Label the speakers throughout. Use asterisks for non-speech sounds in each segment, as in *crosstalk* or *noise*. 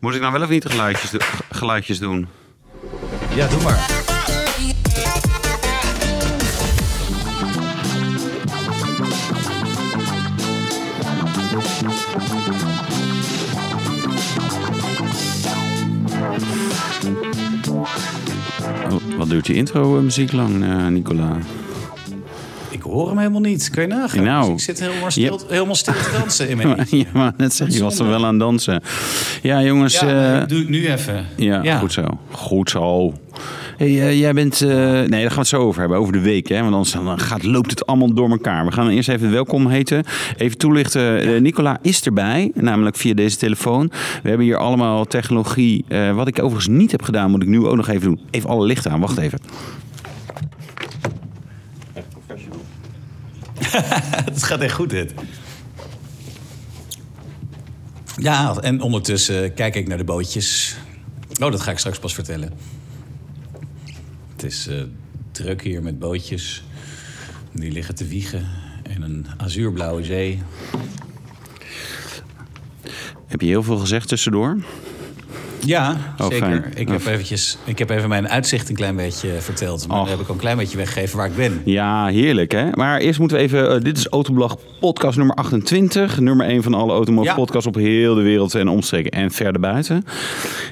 Speaker 1: Moet ik nou wel of niet geluidjes, do- geluidjes doen?
Speaker 2: Ja, doe maar.
Speaker 1: Wat duurt die intro muziek lang, eh, Nicola?
Speaker 2: Hoor hem helemaal niet. Kun je nagaan?
Speaker 1: Nou,
Speaker 2: Dus ik zit helemaal stil, helemaal stil te dansen in mijn *laughs*
Speaker 1: ja, maar net zeg je was er wel aan dansen. Ja, jongens.
Speaker 2: Ja,
Speaker 1: eh,
Speaker 2: doe ik nu even.
Speaker 1: ja, goed zo. Goed zo. Hey, eh, jij bent... eh, nee, daar gaan we het zo over hebben, over de week. Hè? Want anders dan gaat, loopt het allemaal door elkaar. We gaan eerst even welkom heten. Even toelichten. Nicola is erbij, namelijk via deze telefoon. We hebben hier allemaal technologie. wat ik overigens niet heb gedaan, moet ik nu ook nog even doen. Even alle lichten aan. Wacht even. *laughs*
Speaker 2: Het gaat echt goed, dit. Ja, en ondertussen kijk ik naar de bootjes. Oh, dat ga ik straks pas vertellen. Het is eh, druk hier met bootjes. Die liggen te wiegen in een azuurblauwe zee.
Speaker 1: Heb je heel veel gezegd tussendoor?
Speaker 2: Ja,
Speaker 1: Oh,
Speaker 2: zeker.
Speaker 1: fijn.
Speaker 2: Ik, heb eventjes, ik heb even mijn uitzicht een klein beetje verteld. Maar heb ik al een klein beetje weggegeven waar ik ben.
Speaker 1: Ja, heerlijk hè. Maar eerst moeten we even. eh, dit is Autoblog podcast nummer 28. Nummer 1 van alle automotive
Speaker 2: Ja.
Speaker 1: podcasts op heel de wereld en omstreken en verder buiten.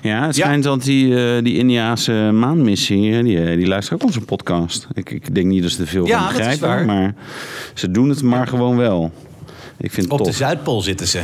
Speaker 1: Ja, het
Speaker 2: Ja.
Speaker 1: schijnt dat die, eh, die Indiaanse maanmissie, eh, die, eh, die luistert ook onze podcast. Ik, ik denk niet dat ze er veel
Speaker 2: Ja,
Speaker 1: van begrijpen, maar ze doen het maar gewoon wel. Ik vind
Speaker 2: Op de. Zuidpool zitten ze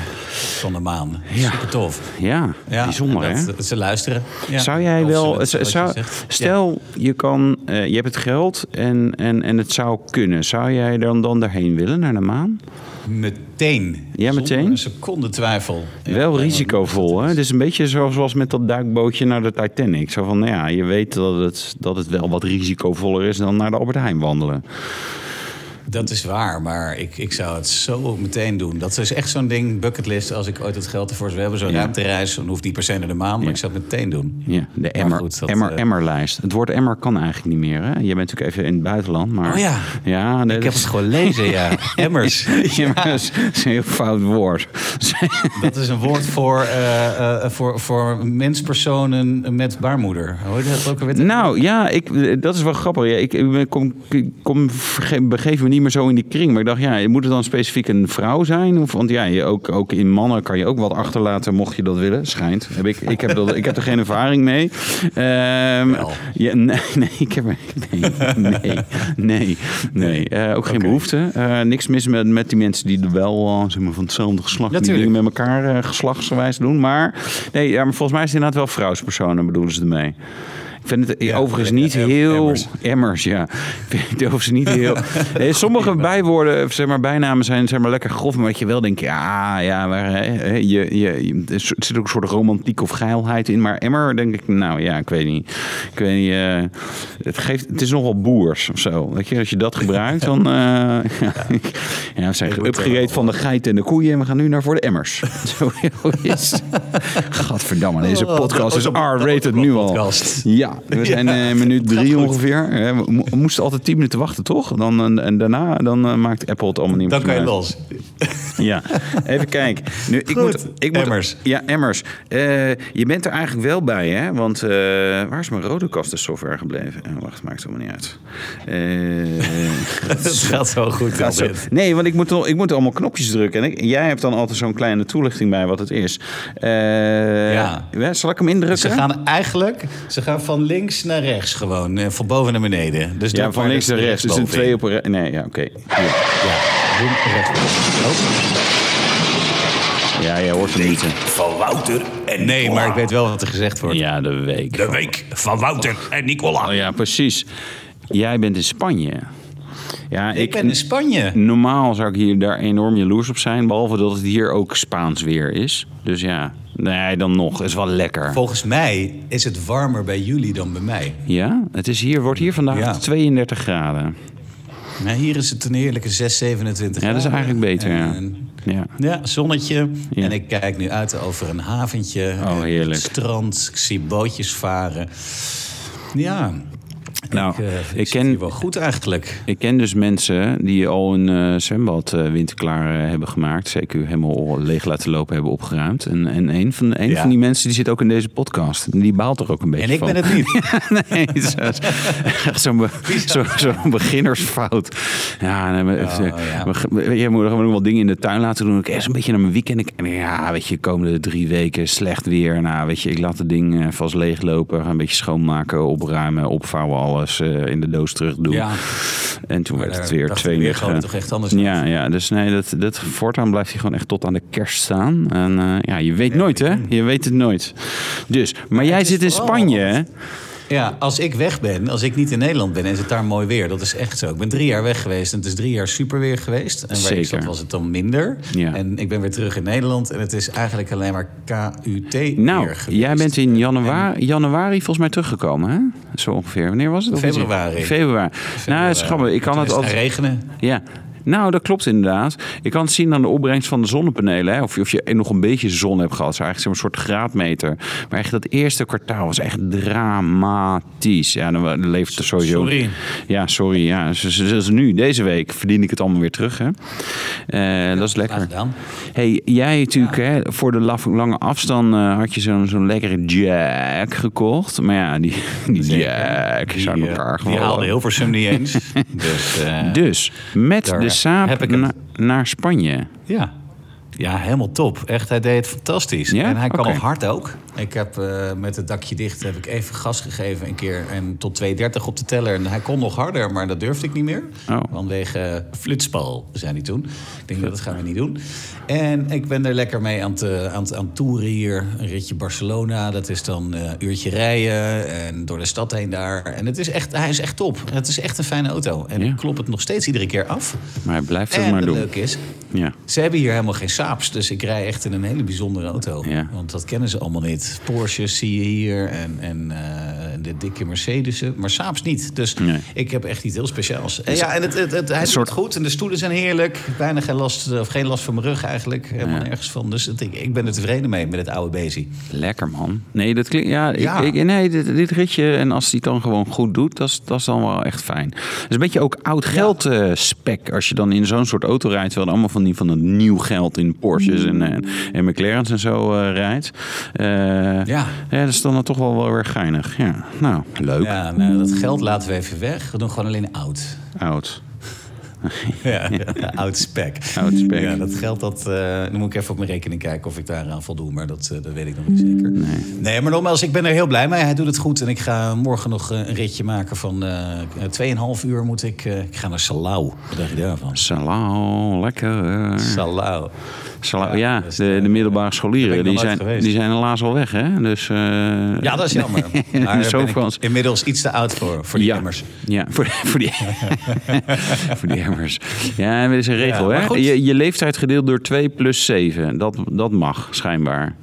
Speaker 2: van de maan.
Speaker 1: Ja.
Speaker 2: Super tof.
Speaker 1: Ja,
Speaker 2: Ja,
Speaker 1: bijzonder hè.
Speaker 2: dat ze luisteren. Ja.
Speaker 1: Zou jij
Speaker 2: ze
Speaker 1: wel,
Speaker 2: je
Speaker 1: stel je kan, eh, je hebt het geld en, en, en het zou kunnen. Zou jij dan, dan daarheen willen, naar de maan?
Speaker 2: Meteen.
Speaker 1: Ja, meteen?
Speaker 2: een seconde twijfel.
Speaker 1: Wel risicovol, hè? Het is een beetje zoals zoals met dat duikbootje naar de Titanic. Zo van, nou ja, je weet dat het, dat het wel wat risicovoller is dan naar de Albert Heijn wandelen.
Speaker 2: Dat is waar, maar ik, ik zou het zo meteen doen. Dat is echt zo'n ding, bucketlist. Als ik ooit het geld ervoor zou hebben, zo'n
Speaker 1: Ja.
Speaker 2: ruimtereis... dan hoeft die per se naar de maan, maar
Speaker 1: Ja.
Speaker 2: ik zou het meteen doen.
Speaker 1: Ja, de emmer,
Speaker 2: goed, dat,
Speaker 1: emmer,
Speaker 2: eh,
Speaker 1: emmerlijst. Het woord emmer kan eigenlijk niet meer, hè? Je bent natuurlijk even in het buitenland, maar...
Speaker 2: Oh ja.
Speaker 1: Ja, nee,
Speaker 2: Ik heb het gelezen, ja. *laughs* Emmers.
Speaker 1: Ja, maar dat is een heel fout woord.
Speaker 2: Dat is een woord voor, eh, eh, voor, voor menspersonen met baarmoeder. Hoor je dat ook alweer?
Speaker 1: Nou ja, ik, dat is wel grappig. Ja, ik, kom, kom, verge- begeef me niet meer zo in die kring. Maar ik dacht, ja, moet het dan specifiek een vrouw zijn? Of, want ja, je ook, ook in mannen kan je ook wat achterlaten, mocht je dat willen. Schijnt. Heb ik, ik, heb dat, ik heb er geen ervaring mee. Ehm, ja, nee, nee, ik heb nee, nee, nee, nee. Eh, ook geen behoefte. Eh, niks mis met, met die mensen die er wel eh, zeg maar, van hetzelfde geslacht die
Speaker 2: Natuurlijk.
Speaker 1: dingen met elkaar geslachtsgewijs doen. Maar, nee, ja, maar volgens mij is het inderdaad wel vrouwspersonen bedoelen ze ermee. Ik vind het
Speaker 2: Ja,
Speaker 1: overigens
Speaker 2: ja,
Speaker 1: niet heel...
Speaker 2: emmers.
Speaker 1: Emmers, ja. *laughs* Ik vind het overigens niet heel... *laughs* Sommige bijwoorden, zeg maar, bijnamen zijn zeg maar, lekker grof. Maar wat je wel denkt, ja, ja maar, hè, je, je, er zit ook een soort romantiek of geilheid in. Maar emmer, denk ik, nou ja, ik weet niet. Ik weet niet, eh, het, geeft, het is nogal boers of zo. Weet je, als je dat gebruikt, dan... eh, *laughs* ja, we zijn
Speaker 2: eh,
Speaker 1: van de geiten en de koeien en we gaan nu naar voor de emmers. Zo is. Gadverdamme, deze
Speaker 2: Oh,
Speaker 1: podcast is
Speaker 2: de- de- de
Speaker 1: R-rated nu al.
Speaker 2: podcast.
Speaker 1: Ja, we zijn
Speaker 2: Ja,
Speaker 1: eh minuut drie ongeveer. Eh, We mo- we moesten altijd tien minuten wachten, toch? Dan, en, daarna dan, eh, maakt Apple het allemaal niet
Speaker 2: Dan
Speaker 1: meer
Speaker 2: kan je los.
Speaker 1: Ja, even kijken. Nu, ik
Speaker 2: Goed.
Speaker 1: moet, ik moet,
Speaker 2: Emmers.
Speaker 1: Ja, Emmers. Je bent er eigenlijk wel bij, hè? Want waar is mijn rode software gebleven? Wacht, maakt het allemaal niet uit. *laughs*
Speaker 2: Het gaat zo goed.
Speaker 1: Gaat zo. Nee, want ik moet, ik moet allemaal knopjes drukken. En ik- jij hebt dan altijd zo'n kleine toelichting bij wat het is.
Speaker 2: Ja.
Speaker 1: Zal ik hem indrukken?
Speaker 2: Ze gaan eigenlijk ze gaan van links naar rechts gewoon. eh, Van boven naar beneden. Dus
Speaker 1: ja, van links naar rechts. Dus een twee op een re- Nee, ja, oké.
Speaker 2: Ja, doe rechtsboven. Oh.
Speaker 1: Ja, jij hoort hem niet. hè.
Speaker 3: van Wouter en
Speaker 2: Nee, maar ik weet wel wat er gezegd wordt.
Speaker 1: Ja, de week.
Speaker 3: De week van Wouter en Nicola.
Speaker 1: Oh ja, precies. Jij bent in Spanje. Ja,
Speaker 2: Ik ben in Spanje.
Speaker 1: Normaal zou ik hier daar enorm jaloers op zijn. Behalve dat het hier ook Spaans weer is. Dus ja, nee, dan nog. Het is wel lekker.
Speaker 2: Volgens mij is het warmer bij jullie dan bij mij.
Speaker 1: Ja, het is hier, wordt hier vandaag
Speaker 2: Ja.
Speaker 1: 32 graden.
Speaker 2: Nou, hier is het een heerlijke 6, 27
Speaker 1: Ja, dat is
Speaker 2: graden.
Speaker 1: eigenlijk beter, ja.
Speaker 2: En-
Speaker 1: Ja.
Speaker 2: Ja, zonnetje.
Speaker 1: Ja.
Speaker 2: En ik kijk nu uit over een haventje.
Speaker 1: Oh, heerlijk.
Speaker 2: Het strand. Ik zie bootjes varen. Ja.
Speaker 1: Nou,
Speaker 2: ik, eh, ik, zit
Speaker 1: ken-
Speaker 2: wel goed eigenlijk.
Speaker 1: Ik ken dus mensen die al een eh, zwembad eh, winterklaar eh, hebben gemaakt. CQ helemaal leeg laten lopen, hebben opgeruimd. En, en een, van, een
Speaker 2: Ja.
Speaker 1: van die mensen die zit ook in deze podcast. Die baalt er ook een beetje
Speaker 2: En ik
Speaker 1: van.
Speaker 2: ben het niet. *laughs*
Speaker 1: nee, echt zo'n be- zo, zo'n beginnersfout. Ja, nee,
Speaker 2: Oh, ja.
Speaker 1: je moet nog wel dingen in de tuin laten doen. Ik eerst een beetje naar mijn weekend. Ik, en ja, weet je, komende drie weken slecht weer. Nou, weet je, ik laat het ding eh, vast leeglopen. Ga een beetje schoonmaken, opruimen, opvouwen, alles eh, in de doos terug doen.
Speaker 2: Ja.
Speaker 1: En toen werd het weer twee ge-
Speaker 2: toch echt anders
Speaker 1: Ja, ja, dus nee, dat, dat voortaan blijft hij gewoon echt tot aan de kerst staan. En eh, ja, je weet nooit, hè? Je weet het nooit. Dus, maar jij
Speaker 2: is
Speaker 1: zit in Spanje, hè?
Speaker 2: Ja, als ik weg ben, als ik niet in Nederland ben en is het daar mooi weer. Dat is echt zo. Ik ben drie jaar weg geweest en het is drie jaar super weer geweest. En waar ik zat was het dan minder.
Speaker 1: Ja.
Speaker 2: En ik ben weer terug in Nederland en het is eigenlijk alleen maar KUT
Speaker 1: Nou,
Speaker 2: weer geweest.
Speaker 1: jij bent in januari, januari volgens mij teruggekomen, hè? Zo ongeveer. Wanneer was het? Het-
Speaker 2: Februari.
Speaker 1: Februari. Nou, het is grappig. Ik kan het altijd...
Speaker 2: regenen.
Speaker 1: Ja. Nou, dat klopt inderdaad. Je kan het zien aan de opbrengst van de zonnepanelen. Hè? Of, je- of je nog een beetje zon hebt gehad. Is eigenlijk zo'n soort graadmeter. Maar echt dat eerste kwartaal was echt dramatisch. Ja, dan levert er sowieso...
Speaker 2: Sorry.
Speaker 1: Ja, sorry. Ja. Dus, dus- dus nu, deze week, verdien ik het allemaal weer terug. Hè? Eh, dat is lekker.
Speaker 2: Gedaan.
Speaker 1: Hey, jij natuurlijk, hè, voor de lange afstand eh, had je zo'n zo'n lekkere Jack gekocht. Maar ja, die, *laughs* die Jack is aan
Speaker 2: Die, eh,
Speaker 1: elkaar
Speaker 2: Die
Speaker 1: gevallen.
Speaker 2: haalde Hilversum niet eens. *laughs* dus, eh,
Speaker 1: Dus met de saap
Speaker 2: heb ik
Speaker 1: na- naar Spanje.
Speaker 2: Ja. Ja, helemaal top. Echt, hij deed het fantastisch.
Speaker 1: Ja?
Speaker 2: En hij kan
Speaker 1: Oké.
Speaker 2: nog hard ook. Ik heb eh, met het dakje dicht heb ik even gas gegeven een keer. En tot 2,30 op de teller. En hij kon nog harder, maar dat durfde ik niet meer.
Speaker 1: Oh.
Speaker 2: Vanwege uh, flitsbal, zei hij toen. Ik denk, dat gaan we niet doen. En ik ben er lekker mee aan het, eh, aan het, aan het toeren hier. Een ritje Barcelona. Dat is dan eh, een uurtje rijden. En door de stad heen daar. En het is echt, hij is echt top. Het is echt een fijne auto. En
Speaker 1: Ja.
Speaker 2: ik klop het nog steeds iedere keer af.
Speaker 1: Maar hij blijft het
Speaker 2: En
Speaker 1: maar
Speaker 2: het
Speaker 1: doen.
Speaker 2: leuke is,
Speaker 1: Ja.
Speaker 2: ze hebben hier helemaal geen Saabs, dus ik rij echt in een hele bijzondere auto.
Speaker 1: Ja.
Speaker 2: Want dat kennen ze allemaal niet. Porsches zie je hier en, en eh, de dikke Mercedes'en, maar Saabs niet. Dus
Speaker 1: Nee.
Speaker 2: ik heb echt iets heel speciaals. En ja, en het, het, het, hij doet
Speaker 1: soort-
Speaker 2: goed en de stoelen zijn heerlijk. Bijna geen last, of geen last van mijn rug eigenlijk. Helemaal nergens van. Dus het, ik, ik ben er tevreden mee met het oude Bezi.
Speaker 1: Lekker man. Nee, dat klinkt. Ja,
Speaker 2: Ja.
Speaker 1: Ik, ik, nee dit, dit ritje. En als hij het dan gewoon goed doet, dat is, dat is dan wel echt fijn. Het is een beetje ook oud geld eh, spec. Als je dan in zo'n soort auto rijdt. Het allemaal van die van het nieuw geld in Porsches en, en, en McLaren's en zo eh, rijdt. Eh,
Speaker 2: Ja.
Speaker 1: ja. Dat is dan toch wel wel weer geinig. Ja, nou, leuk.
Speaker 2: Ja, nou, dat geld laten we even weg. We doen gewoon alleen oud.
Speaker 1: Oud. *laughs*
Speaker 2: Ja, oud spek.
Speaker 1: Oud spek.
Speaker 2: Ja, dat geld, dat, eh dan moet ik even op mijn rekening kijken of ik daaraan voldoe. Maar dat, eh, dat weet ik nog niet zeker.
Speaker 1: Nee.
Speaker 2: Nee, maar nogmaals, ik ben er heel blij mee. Hij doet het goed. En ik ga morgen nog eh, een ritje maken van eh 2,5 uur moet ik... ik ga naar Salau. Wat dacht je daarvan?
Speaker 1: Salau, lekker.
Speaker 2: Salau.
Speaker 1: Salau, ja,
Speaker 2: dat
Speaker 1: de,
Speaker 2: de-
Speaker 1: de middelbare scholieren, die zijn,
Speaker 2: geweest.
Speaker 1: die zijn helaas al weg, hè? Dus, eh,
Speaker 2: Ja, dat is jammer. *laughs* Maar daar
Speaker 1: Zo
Speaker 2: ben ik inmiddels iets te oud voor, voor die
Speaker 1: ja.
Speaker 2: emmers.
Speaker 1: Ja, *laughs* voor, voor die, *laughs* voor die emmers. Ja, er is een regel, hè? Je, je leeftijd gedeeld door 2 plus 7. Dat, dat mag, schijnbaar.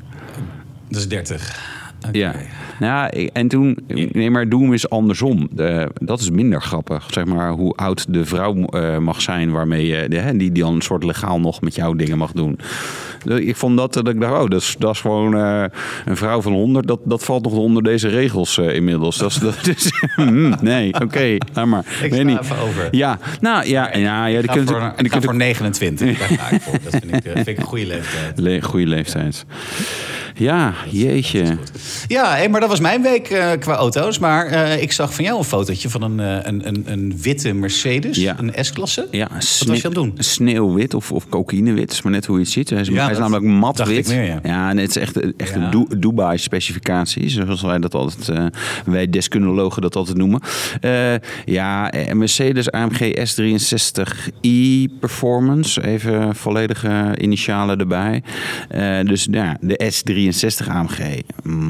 Speaker 2: Dat is 30. Oké.
Speaker 1: Ja. Nou, en toen, nee, maar Doom is andersom. De, dat is minder grappig. Zeg maar hoe oud de vrouw eh, mag zijn waarmee je, de, die dan een soort legaal nog met jou dingen mag doen. Ik vond dat, dat ik dacht, oh, dat is, dat is gewoon eh, een vrouw van 100. Dat, dat valt nog onder deze regels eh, inmiddels. Dat is, dat *laughs* is, hmm, nee, oké, laat maar.
Speaker 2: Ik
Speaker 1: Weet niet.
Speaker 2: even over.
Speaker 1: Ja, nou ja, ja, ja die kunt,
Speaker 2: voor,
Speaker 1: en
Speaker 2: ik
Speaker 1: die kunt
Speaker 2: voor 29. Daar ga ik voor. Dat vind ik, eh, vind ik een goede leeftijd.
Speaker 1: Le goede leeftijd. Ja, jeetje.
Speaker 2: Ja, maar dat was mijn week qua auto's. Maar ik zag van jou een fotootje van een, een, een, een witte Mercedes.
Speaker 1: Ja.
Speaker 2: Een S-klasse.
Speaker 1: Ja,
Speaker 2: Wat was je aan het doen?
Speaker 1: Sneeuwwit of, of cocaïnewit, is maar net hoe je het ziet. Hij is,
Speaker 2: Ja,
Speaker 1: hij is namelijk mat wit.
Speaker 2: meer, ja.
Speaker 1: en het is echt, echt
Speaker 2: Ja.
Speaker 1: een Du- Dubai-specificatie, zoals wij dat altijd, eh, wij deskundigen dat altijd noemen. Eh, ja, en Mercedes AMG S63i Performance, even volledige initialen erbij. Eh, dus ja, de S63 AMG,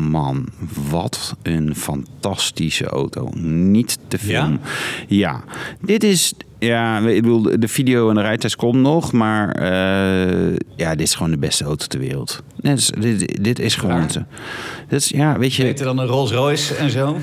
Speaker 1: man, wat een fantastische auto. Niet te filmen. Ja, dit is. Ja, ik bedoel, de video en de rijtest komt nog, maar eh, ja, dit is gewoon de beste auto ter wereld. Dit is, dit, dit is gewoon. Dit is, ja, weet je.
Speaker 2: Beter dan een Rolls Royce en zo.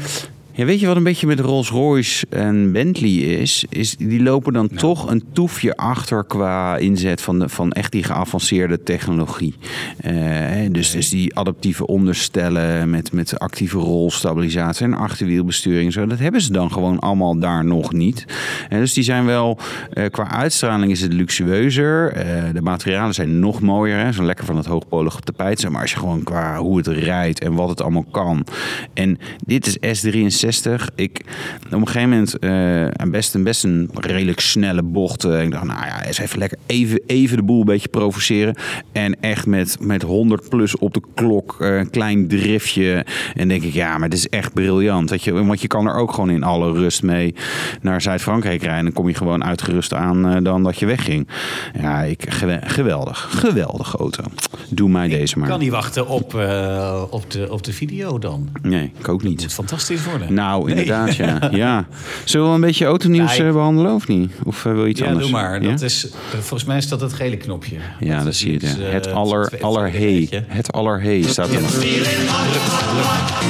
Speaker 1: Ja, weet je wat een beetje met Rolls-Royce en Bentley is? is die lopen dan
Speaker 2: Nou.
Speaker 1: toch een toefje achter qua inzet van, de, van echt die geavanceerde technologie. Hè, dus, dus die adaptieve onderstellen met, met actieve rolstabilisatie en achterwielbesturing. en Zo, dat hebben ze dan gewoon allemaal daar nog niet. En dus die zijn wel, eh, qua uitstraling is het luxueuzer. De materialen zijn nog mooier. Hè? Zo lekker van het hoogpolige tapijt. Maar als je gewoon qua hoe het rijdt en wat het allemaal kan. En dit is S63. Ik, op een gegeven moment een best, een best een redelijk snelle bocht. Eh, ik dacht, nou ja, eens even lekker even, even de boel een beetje provoceren. En echt met, met 100 plus op de klok, eh, een klein driftje. En denk ik, ja, maar dit is echt briljant. Dat je, want je kan er ook gewoon in alle rust mee naar Zuid-Frankrijk rijden. En dan kom je gewoon uitgerust aan dan dat je wegging. Ja, ik, gewe- geweldig. Geweldige auto. Doe mij deze maar.
Speaker 2: kan niet wachten op, op, de, op de video dan.
Speaker 1: Nee, ik ook
Speaker 2: Het
Speaker 1: niet.
Speaker 2: moet fantastisch worden.
Speaker 1: Nou,
Speaker 2: Nee.
Speaker 1: inderdaad, ja. ja. Zullen we een beetje autonieuws
Speaker 2: Ja,
Speaker 1: eh, behandelen of niet? Of eh, wil je iets
Speaker 2: Ja,
Speaker 1: anders?
Speaker 2: doe maar.
Speaker 1: Ja?
Speaker 2: Dat is, eh, volgens mij is dat het gele knopje.
Speaker 1: Ja,
Speaker 2: Dat
Speaker 1: zie je. ja.
Speaker 2: eh,
Speaker 1: Het aller,
Speaker 2: twee-
Speaker 1: aller
Speaker 2: twee-
Speaker 1: hey.
Speaker 2: weet je.
Speaker 1: Het aller hey staat er.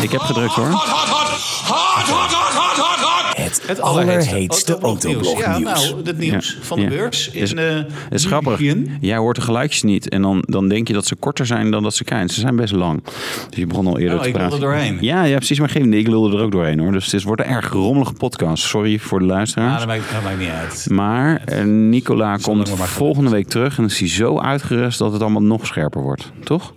Speaker 1: Ik heb gedrukt hoor.
Speaker 3: Het,
Speaker 2: Het
Speaker 3: allerheetste
Speaker 2: autoblog
Speaker 3: autoblog
Speaker 2: Ja,
Speaker 3: nieuws.
Speaker 2: nou, het nieuws
Speaker 1: Ja,
Speaker 2: van de
Speaker 1: ja.
Speaker 2: beurs in
Speaker 1: Is-
Speaker 2: eh
Speaker 1: Het is grappig. Jij hoort de geluidjes niet en dan, dan denk je dat ze korter zijn dan dat ze klein. Ze zijn best lang. Dus je begon al eerder
Speaker 2: Oh,
Speaker 1: te
Speaker 2: ik wilde
Speaker 1: praten.
Speaker 2: doorheen.
Speaker 1: Ja, ja, precies. Maar geen ik wilde er ook doorheen hoor. Dus het wordt een erg rommelige podcast. Sorry voor de
Speaker 2: Ah,
Speaker 1: luisteraars.
Speaker 2: dat maakt, dat maakt niet uit.
Speaker 1: Maar eh, Nicola komt volgende week terug en dan is hij zo uitgerust dat het allemaal nog scherper wordt. Toch?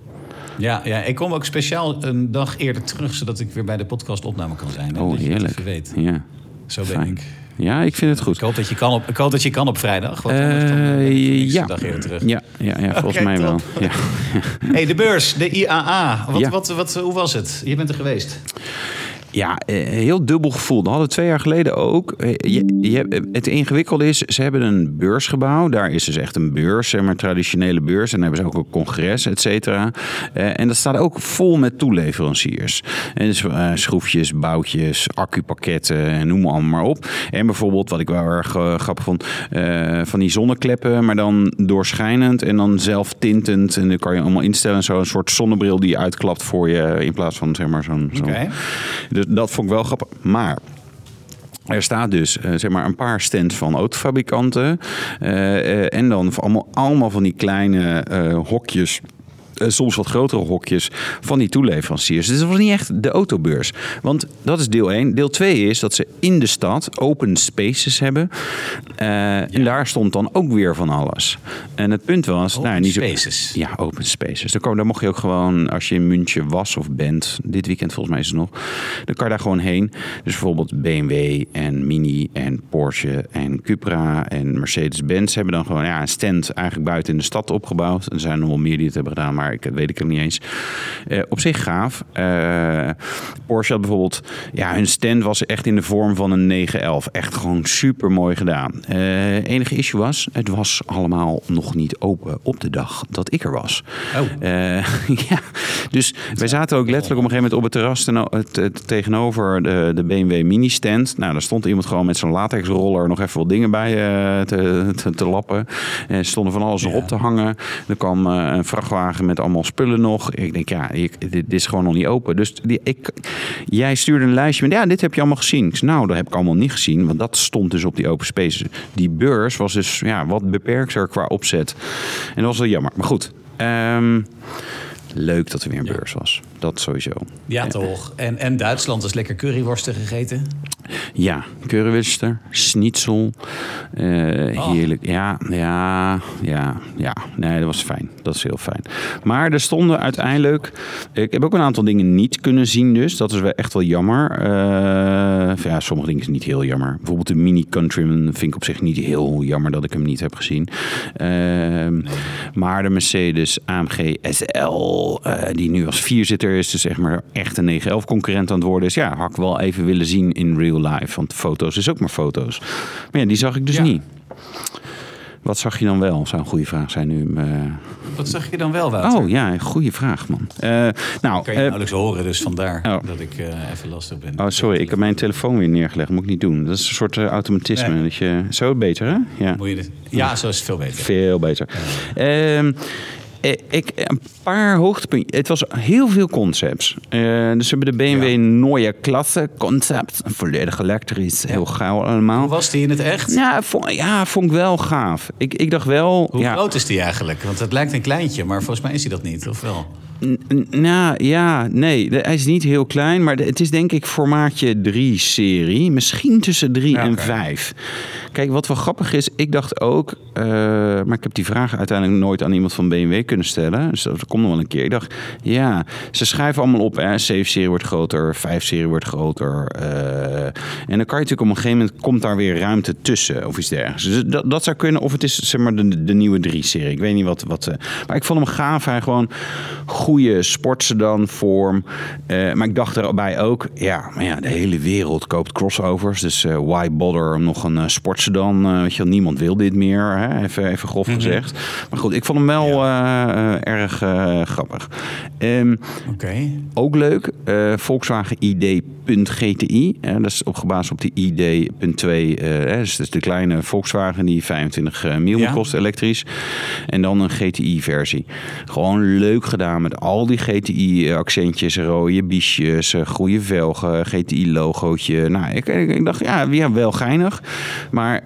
Speaker 2: Ja, ja, ik kom ook speciaal een dag eerder terug, zodat ik weer bij de podcast opname kan zijn. hè,
Speaker 1: Oh,
Speaker 2: dat je het
Speaker 1: heerlijk.
Speaker 2: even weet.
Speaker 1: Ja,
Speaker 2: Zo ben
Speaker 1: fijn.
Speaker 2: ik.
Speaker 1: Ja, ik vind het goed.
Speaker 2: Ik hoop dat je kan op, ik hoop dat je kan op vrijdag. Want niks
Speaker 1: ja.
Speaker 2: dag eerder terug.
Speaker 1: Ja, ja, ja, volgens mij wel. Ja.
Speaker 2: Hey, de beurs, de IAA. Wat,
Speaker 1: Ja.
Speaker 2: wat, wat, hoe was het? Je bent er geweest.
Speaker 1: Ja, eh, heel dubbel gevoel. Dat hadden we twee jaar geleden ook. Eh, Je, je, het ingewikkelde is, ze hebben een beursgebouw. Daar is dus echt een beurs, zeg maar traditionele beurs. En dan hebben ze ook een congres, et cetera. Eh, en dat staat ook vol met toeleveranciers. En dus schroefjes, boutjes, accupakketten, en noem maar allemaal maar op. En bijvoorbeeld, wat ik wel erg grappig vond, van die zonnekleppen, maar dan doorschijnend en dan zelf tintend. En dan kan je allemaal instellen. Zo een soort zonnebril die uitklapt voor je in plaats van zeg maar zo'n... zo'n-
Speaker 2: Oké.
Speaker 1: Dus dat vond ik wel grappig. Maar er staat dus eh, zeg maar een paar stands van autofabrikanten. eh, eh, en dan allemaal, allemaal van die kleine hokjes. Eh, Soms wat grotere hokjes van die toeleveranciers. Dus dat was niet echt de autobeurs. Want dat is deel 1. Deel 2 is dat ze in de stad open spaces hebben. Eh, En daar stond dan ook weer van alles. En het punt was...
Speaker 2: Open
Speaker 1: nou, niet zo-
Speaker 2: spaces.
Speaker 1: ja, open spaces. Daar, daar mocht je ook gewoon, als je in München was of bent, dit weekend volgens mij is het nog, dan kan je daar gewoon heen. Dus bijvoorbeeld BMW en Mini en Porsche en Cupra en Mercedes-Benz hebben dan gewoon ja, een stand eigenlijk buiten in de stad opgebouwd. Er zijn nog wel meer die het hebben gedaan, maar ik weet ik het niet eens. Eh, op zich gaaf. Eh, Porsche had bijvoorbeeld, ja, hun stand was echt in de vorm van een 911. Echt gewoon super mooi gedaan. Eh enige issue was, het was allemaal nog niet open op de dag dat ik er was.
Speaker 2: Oh.
Speaker 1: Eh, *laughs* ja, dus wij zaten ook letterlijk op een gegeven moment op het terras teno- het- het- tegenover de, de BMW mini-stand. Nou, daar stond iemand gewoon met zo'n latexroller nog even wat dingen bij eh, te, te, te lappen. En er stonden van alles nog op te hangen. Er kwam eh, een vrachtwagen met allemaal spullen nog. Ik denk, ja, ik, dit, dit is gewoon nog niet open. Dus die, ik, jij stuurde een lijstje met, ja, dit heb je allemaal gezien. Ik zei, nou, dat heb ik allemaal niet gezien, want dat stond dus op die open spaces. Die beurs was dus ja, wat beperkter qua opzet. En dat was wel jammer. Maar goed, ehm, leuk dat er weer een beurs was. Dat sowieso.
Speaker 2: Ja, toch. En, en Duitsland is lekker curryworsten gegeten.
Speaker 1: Ja, currywurster, schnitzel. eh, Heerlijk. Ja, ja, ja, ja. Nee, dat was fijn. Dat is heel fijn. Maar er stonden uiteindelijk... Ik heb ook een aantal dingen niet kunnen zien dus. Dat is wel echt wel jammer. Eh, ja, sommige dingen is niet heel jammer. Bijvoorbeeld de Mini Countryman vind ik op zich niet heel jammer dat ik hem niet heb gezien. Ehm, Maar de Mercedes AMG SL, eh, die nu als vierzitter is, dus zeg maar echt een 911 concurrent aan het worden is. Ja, had ik wel even willen zien in real life. Want foto's is ook maar foto's. Maar ja, die zag ik dus
Speaker 2: Ja.
Speaker 1: niet. Wat zag je dan wel? Zou een goede vraag zijn nu. eh.
Speaker 2: Wat zag je dan wel, Wouter?
Speaker 1: Oh ja, goede vraag man. Eh, nou,
Speaker 2: Kan je
Speaker 1: eh,
Speaker 2: nauwelijks horen, dus vandaar
Speaker 1: Oh.
Speaker 2: dat ik even lastig ben.
Speaker 1: oh sorry, ik heb mijn telefoon weer neergelegd. Moet ik niet doen. Dat is een soort automatisme.
Speaker 2: Nee.
Speaker 1: Dat je, zo beter hè? Ja.
Speaker 2: Moet je dit- Ja, zo is het veel beter.
Speaker 1: Veel beter. Eh, ik, een paar hoogtepunten. Het was heel veel concepts. Eh, dus we hebben de BMW
Speaker 2: Ja.
Speaker 1: Neue Klasse concept. Volledig elektrisch, heel gauw allemaal.
Speaker 2: Hoe was die in het echt?
Speaker 1: Ja, vond, ja, vond ik wel gaaf. Ik, ik dacht wel...
Speaker 2: Hoe
Speaker 1: ja,
Speaker 2: groot is die eigenlijk? Want het lijkt een kleintje, maar volgens mij is hij dat niet, of wel?
Speaker 1: Nou ja, nee, de- hij is niet heel klein, maar de- het is denk ik formaatje 3-serie. Misschien tussen 3
Speaker 2: Ja,
Speaker 1: en
Speaker 2: oké.
Speaker 1: 5. Kijk, wat wel grappig is, ik dacht ook, eh, maar ik heb die vraag uiteindelijk nooit aan iemand van BMW kunnen stellen. Dus dat komt nog wel een keer. Ik dacht, ja, ze schrijven allemaal op, hè, 7-serie wordt groter, 5-serie wordt groter. eh, en dan kan je natuurlijk op een gegeven moment, komt daar weer ruimte tussen of iets dergelijks. Dus dat, dat zou kunnen, of het is zeg maar de, de nieuwe 3-serie. Ik weet niet wat, wat eh, maar ik vond hem gaaf. Hij gewoon goede sportsedan vorm. Eh, maar ik dacht erbij ook, ja, maar ja, de hele wereld koopt crossovers. Dus eh, why bother om nog een eh, sportsedan? Weet je, niemand wil dit meer. Hè? Even, even grof gezegd. Maar goed, ik vond hem wel erg grappig. Ehm,
Speaker 2: Oké.
Speaker 1: ook leuk, Volkswagen ID.GTI i.gti. dat is op gebaseerd op de ID.2. Uh, eh, dus de kleine Volkswagen die 25 eh,
Speaker 2: miljoen
Speaker 1: kost elektrisch. En dan een GTI-versie. Gewoon leuk gedaan met al die GTI-accentjes, rode biesjes, eh, goede velgen, GTI-logootje. Nou, ik, ik, dacht, ja, ja, wel geinig. Maar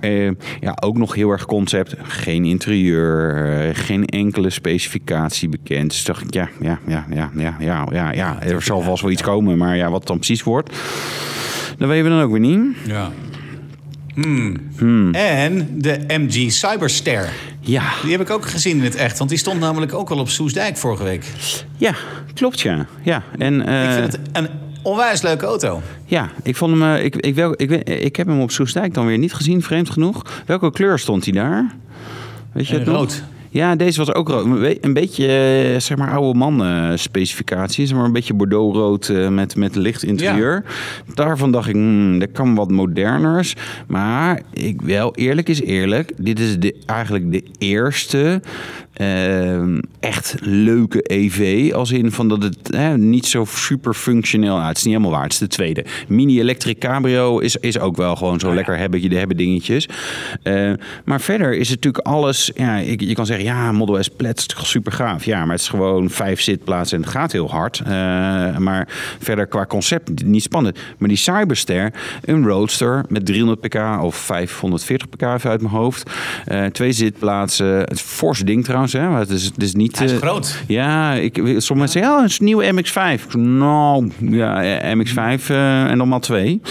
Speaker 1: ja, ook nog heel erg concept. Geen interieur, geen enkele specificatie bekend. Dus dacht ik, ja, ja, ja, ja, ja, ja, ja, er zal vast wel iets komen. Maar ja, wat het dan precies wordt dat weten we dan ook weer niet.
Speaker 2: Ja. Hmm. En de MG Cyberster.
Speaker 1: Ja,
Speaker 2: Die heb ik ook gezien in het echt, want die stond namelijk ook al op Soesdijk vorige week.
Speaker 1: ja, klopt ja. ja. En, eh,
Speaker 2: Ik vind het een onwijs leuke auto.
Speaker 1: Ja, ik vond hem. eh, ik, ik, wel, ik, ik heb hem op Soestdijk dan weer niet gezien, vreemd genoeg. Welke kleur stond hij daar? Weet je
Speaker 2: Eh,
Speaker 1: het nog? Ja, deze was ook rood. Een be- Een beetje, eh, zeg maar, oude man specificatie. Zeg maar een beetje bordeauxrood eh, met, met licht interieur. Daarvan dacht ik, hmm, dat kan wat moderners. Maar ik wel, eerlijk is eerlijk. Dit is de, eigenlijk de eerste ehm, echt leuke EV. Als in van dat het hè, niet zo super functioneel... Nou, het is niet helemaal waar, het is de tweede. Mini-electric cabrio is, is ook wel gewoon zo lekker hebben, de hebben dingetjes. Eh, maar verder is het natuurlijk alles... Ja, ik, je kan zeggen, ja, Model S is toch super gaaf. Ja, maar het is gewoon vijf zitplaatsen en het gaat heel hard. Eh, maar verder qua concept niet spannend. Maar die Cyberster, een roadster met 300 pk of 540 pk even uit mijn hoofd. Eh, twee zitplaatsen. Het fors ding trouwens. Hè? maar Het is, het is niet...
Speaker 2: Hij is
Speaker 1: eh,
Speaker 2: groot.
Speaker 1: Ja, ik, sommige mensen zeggen, ja, het is een nieuwe MX-5. Ik zeg, Nou, ja, eh, MX-5 eh, en dan maar twee.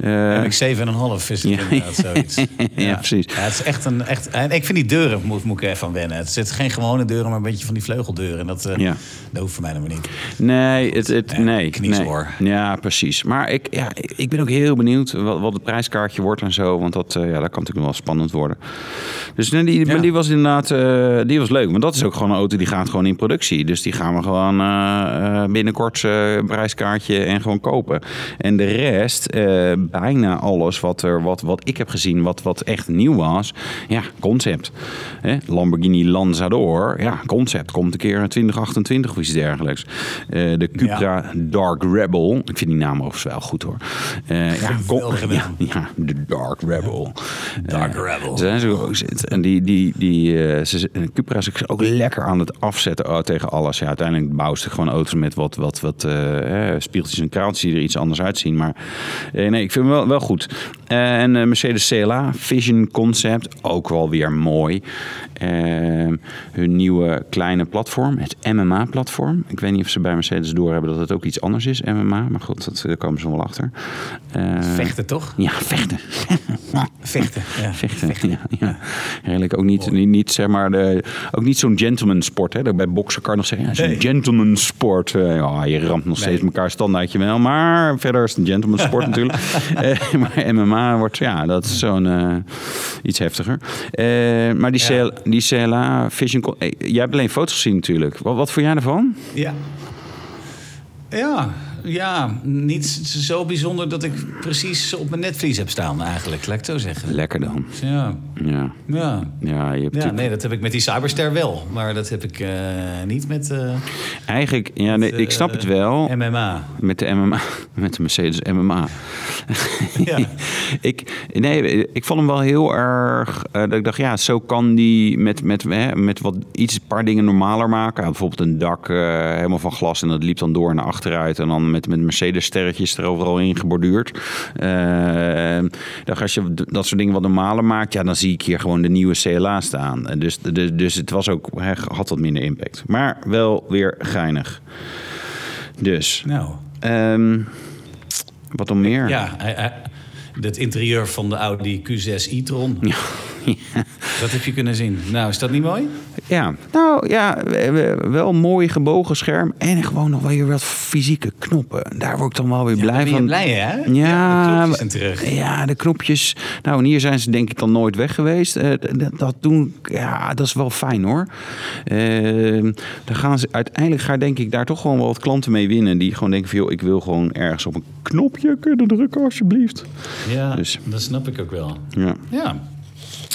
Speaker 1: Eh,
Speaker 2: MX 7,5 is het
Speaker 1: Ja.
Speaker 2: inderdaad zoiets. *laughs*
Speaker 1: Ja, precies.
Speaker 2: Ja, het is echt een... Echt, en ik vind die deuren, moet, moet ik even aan wennen. Het zit geen gewone deuren, maar een beetje van die vleugeldeuren. En dat,
Speaker 1: Ja.
Speaker 2: dat hoeft voor mij nog niet.
Speaker 1: Nee, het, het, nee, nee.
Speaker 2: kniezoor.
Speaker 1: Ja, precies. Maar ik, ja, ik ik ben ook heel benieuwd wat, wat het prijskaartje wordt en zo. Want dat, eh, ja, dat kan natuurlijk nog wel spannend worden. Dus nee, die, maar die was inderdaad die was leuk. Want dat is ook gewoon een auto die gaat gewoon in productie. Dus die gaan we gewoon binnenkort prijskaartje en gewoon kopen. En de rest, bijna alles wat, er, wat, wat ik heb gezien, wat, wat echt nieuw was. Ja, concept. Hè? Lamborghini Lanzador. Ja, concept. Komt een keer in 2028 of iets dergelijks. Eh, de Cupra Dark Rebel. Ik vind die naam overigens wel goed hoor. Eh, ja, *laughs* ja, ja, de Dark Rebel.
Speaker 2: Dark
Speaker 1: Eh,
Speaker 2: Rebel.
Speaker 1: Ze zijn zo En die, die, die ze, Cupra is ook lekker aan het afzetten oh, tegen alles. Ja, uiteindelijk bouwen ze gewoon auto's met wat, wat, wat spiegeltjes en kraaltjes die er iets anders uitzien. Maar nee, ik vind wel goed. Eh, en eh, Mercedes CLA, Vision Concept, ook wel weer mooi. Eh, hun nieuwe kleine platform, het MMA-platform. Ik weet niet of ze bij Mercedes doorhebben dat het ook iets anders is, MMA. Maar goed, dat, daar komen ze wel achter. Eh,
Speaker 2: Vechten, toch?
Speaker 1: Ja, vechten. *laughs*
Speaker 2: Vechten. Ja.
Speaker 1: Vechten, Ja, ja. Redelijk ook niet, niet, niet, zeg maar, de, ook niet zo'n gentleman sport. Hè? Dat Bij boksen kan je nog zeggen, ja, het is een
Speaker 2: Nee.
Speaker 1: gentleman sport. Eh, ja, je ramt nog steeds elkaar standaardje wel. Maar verder is het een gentleman sport *laughs* natuurlijk. Eh, maar MMA wordt, ja, dat is zo'n eh, iets heftiger. Eh, maar die,
Speaker 2: Ja.
Speaker 1: CL, die CLA Vision... Eh, jij hebt alleen foto's gezien natuurlijk. Wat, wat vond jij ervan?
Speaker 2: Ja. Ja, ja, niet zo bijzonder dat ik precies op mijn netvlies heb staan eigenlijk. Laat ik het zo zeggen.
Speaker 1: Lekker dan.
Speaker 2: Ja,
Speaker 1: Ja.
Speaker 2: ja.
Speaker 1: Ja, je hebt
Speaker 2: Ja, nee, dat heb ik met die Cyberster wel. Maar dat heb ik eh, niet met... eh,
Speaker 1: Eigenlijk, ja, nee, ik snap het wel.
Speaker 2: MMA.
Speaker 1: Met de MMA, *laughs* met de Mercedes MMA. *laughs*
Speaker 2: Ja. *laughs*
Speaker 1: ik, nee, ik vond hem wel heel erg. eh, dat ik dacht, ja, zo kan die met, met, hè, met wat iets, een paar dingen normaler maken. Had bijvoorbeeld een dak eh, helemaal van glas en dat liep dan door naar achteruit. En dan met, met Mercedes-sterretjes er overal in geborduurd. Eh, dacht, als je dat soort dingen wat normaler maakt, ja, dan zie ik hier gewoon de nieuwe CLA staan. En Dus, dus, dus het was ook, had wat minder impact. Maar wel weer geinig. Dus.
Speaker 2: Nou,
Speaker 1: Ehm, wat dan meer?
Speaker 2: ja. hij- hij- Het interieur van de Audi Q6 e-tron. Dat heb je kunnen zien. Nou, is dat niet mooi?
Speaker 1: Ja, nou ja, we- we- wel een mooi gebogen scherm en gewoon nog wel weer wat fysieke knoppen. Daar word ik dan wel weer
Speaker 2: Ja,
Speaker 1: blij
Speaker 2: ben je
Speaker 1: van.
Speaker 2: blij, hè?
Speaker 1: Ja,
Speaker 2: Ja, de knopjes zijn terug.
Speaker 1: Ja, de knopjes. Nou, en hier zijn ze denk ik dan nooit weg geweest. Eh, dat doen, ja, dat is wel fijn hoor. Eh, dan gaan ze, uiteindelijk ga denk ik daar toch gewoon wel wat klanten mee winnen. Die gewoon denken van, joh, ik wil gewoon ergens op een knopje kunnen drukken alsjeblieft.
Speaker 2: Ja,
Speaker 1: Dus-
Speaker 2: dat snap ik ook wel.
Speaker 1: Ja.
Speaker 2: Ja.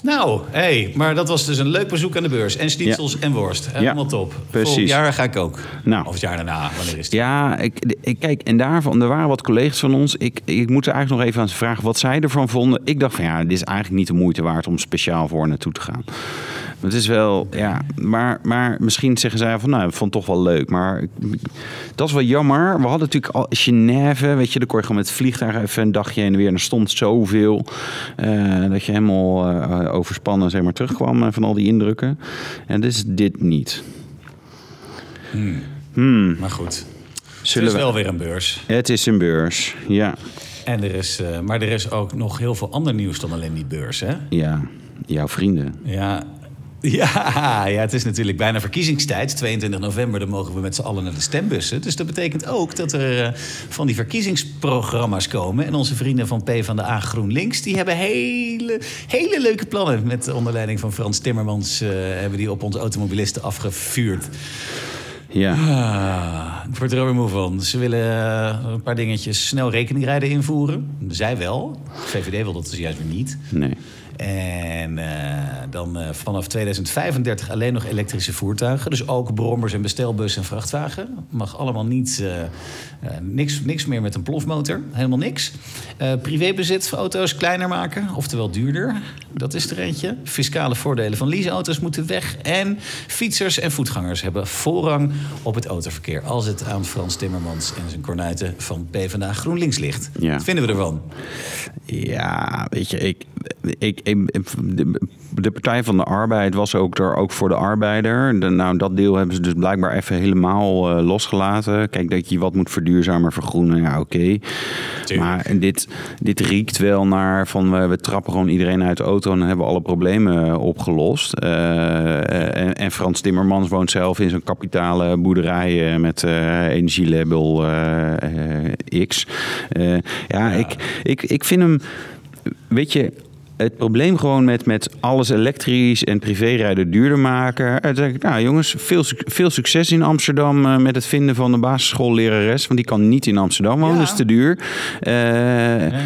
Speaker 2: Nou, hé, hey, maar dat was dus een leuk bezoek aan de beurs. En schnitzels en worst. Helemaal
Speaker 1: Ja,
Speaker 2: top.
Speaker 1: precies.
Speaker 2: Volgend jaar ga ik ook.
Speaker 1: Nou.
Speaker 2: Of het jaar daarna, wanneer is het?
Speaker 1: Ja, ik, ik, kijk, en daarvan, er waren wat collega's van ons. Ik, ik moet er eigenlijk nog even aan ze vragen wat zij ervan vonden. Ik dacht van ja, dit is eigenlijk niet de moeite waard om speciaal voor naartoe te gaan. Het is wel, ja, maar, maar misschien zeggen zij van nou, ik vond het toch wel leuk. Maar dat is wel jammer. We hadden natuurlijk al Genève, weet je, dan kon je gewoon met het vliegtuig even een dagje heen en weer. En er stond zoveel eh, dat je helemaal eh, overspannen zeg maar, terugkwam eh, van al die indrukken. En dit is dit niet.
Speaker 2: Maar goed,
Speaker 1: Zullen
Speaker 2: het is
Speaker 1: we...
Speaker 2: wel weer een beurs.
Speaker 1: Het is een beurs, ja.
Speaker 2: En er is, maar er is ook nog heel veel ander nieuws dan alleen die beurs, hè?
Speaker 1: Ja, jouw vrienden.
Speaker 2: Ja. *laughs* Ja, ja, het is natuurlijk bijna verkiezingstijd. 22 november, dan mogen we met z'n allen naar de stembussen. Dus dat betekent ook dat er eh, van die verkiezingsprogramma's komen. En onze vrienden van PvdA GroenLinks... die hebben hele, hele leuke plannen. Met onder leiding van Frans Timmermans... eh, hebben die op onze automobilisten afgevuurd.
Speaker 1: Ja,
Speaker 2: Ah, ik word er weer moe van. Ze willen eh, een paar dingetjes snel rekeningrijden invoeren. Zij wel. VVD wil dat dus juist weer niet.
Speaker 1: nee.
Speaker 2: En eh, dan eh, vanaf 2035 alleen nog elektrische voertuigen. Dus ook brommers en bestelbussen en vrachtwagen. Mag allemaal niet, eh, niks, niks meer met een plofmotor. Helemaal niks. Privébezit auto's kleiner maken, oftewel duurder. Dat is er eentje. Fiscale voordelen van leaseauto's moeten weg. En fietsers en voetgangers hebben voorrang op het autoverkeer. Als het aan Frans Timmermans en zijn kornuiten van PvdA GroenLinks ligt.
Speaker 1: Ja.
Speaker 2: Wat vinden we ervan?
Speaker 1: Ja, weet je, ik, ik, ik, de, Partij van de Arbeid was ook er ook voor de arbeider. De, nou, dat deel hebben ze dus blijkbaar even helemaal eh, losgelaten. Kijk, dat je wat moet verduurzamer, vergroenen, ja, oké. Maar dit, dit riekt wel naar van we, we trappen gewoon iedereen uit de auto en dan hebben we alle problemen opgelost. Eh, en, en Frans Timmermans woont zelf in zo'n kapitale boerderij eh, met eh, energielabel eh, eh, X. Eh, ja, Ik, ik, ik vind hem, weet je, het probleem gewoon met, met alles elektrisch en privérijden duurder maken. Eh, Dan denk ik, nou jongens, veel, veel succes in Amsterdam eh, met het vinden van een basisschoollerares. Want die kan niet in Amsterdam wonen,
Speaker 2: Ja.
Speaker 1: dat is te duur. Eh,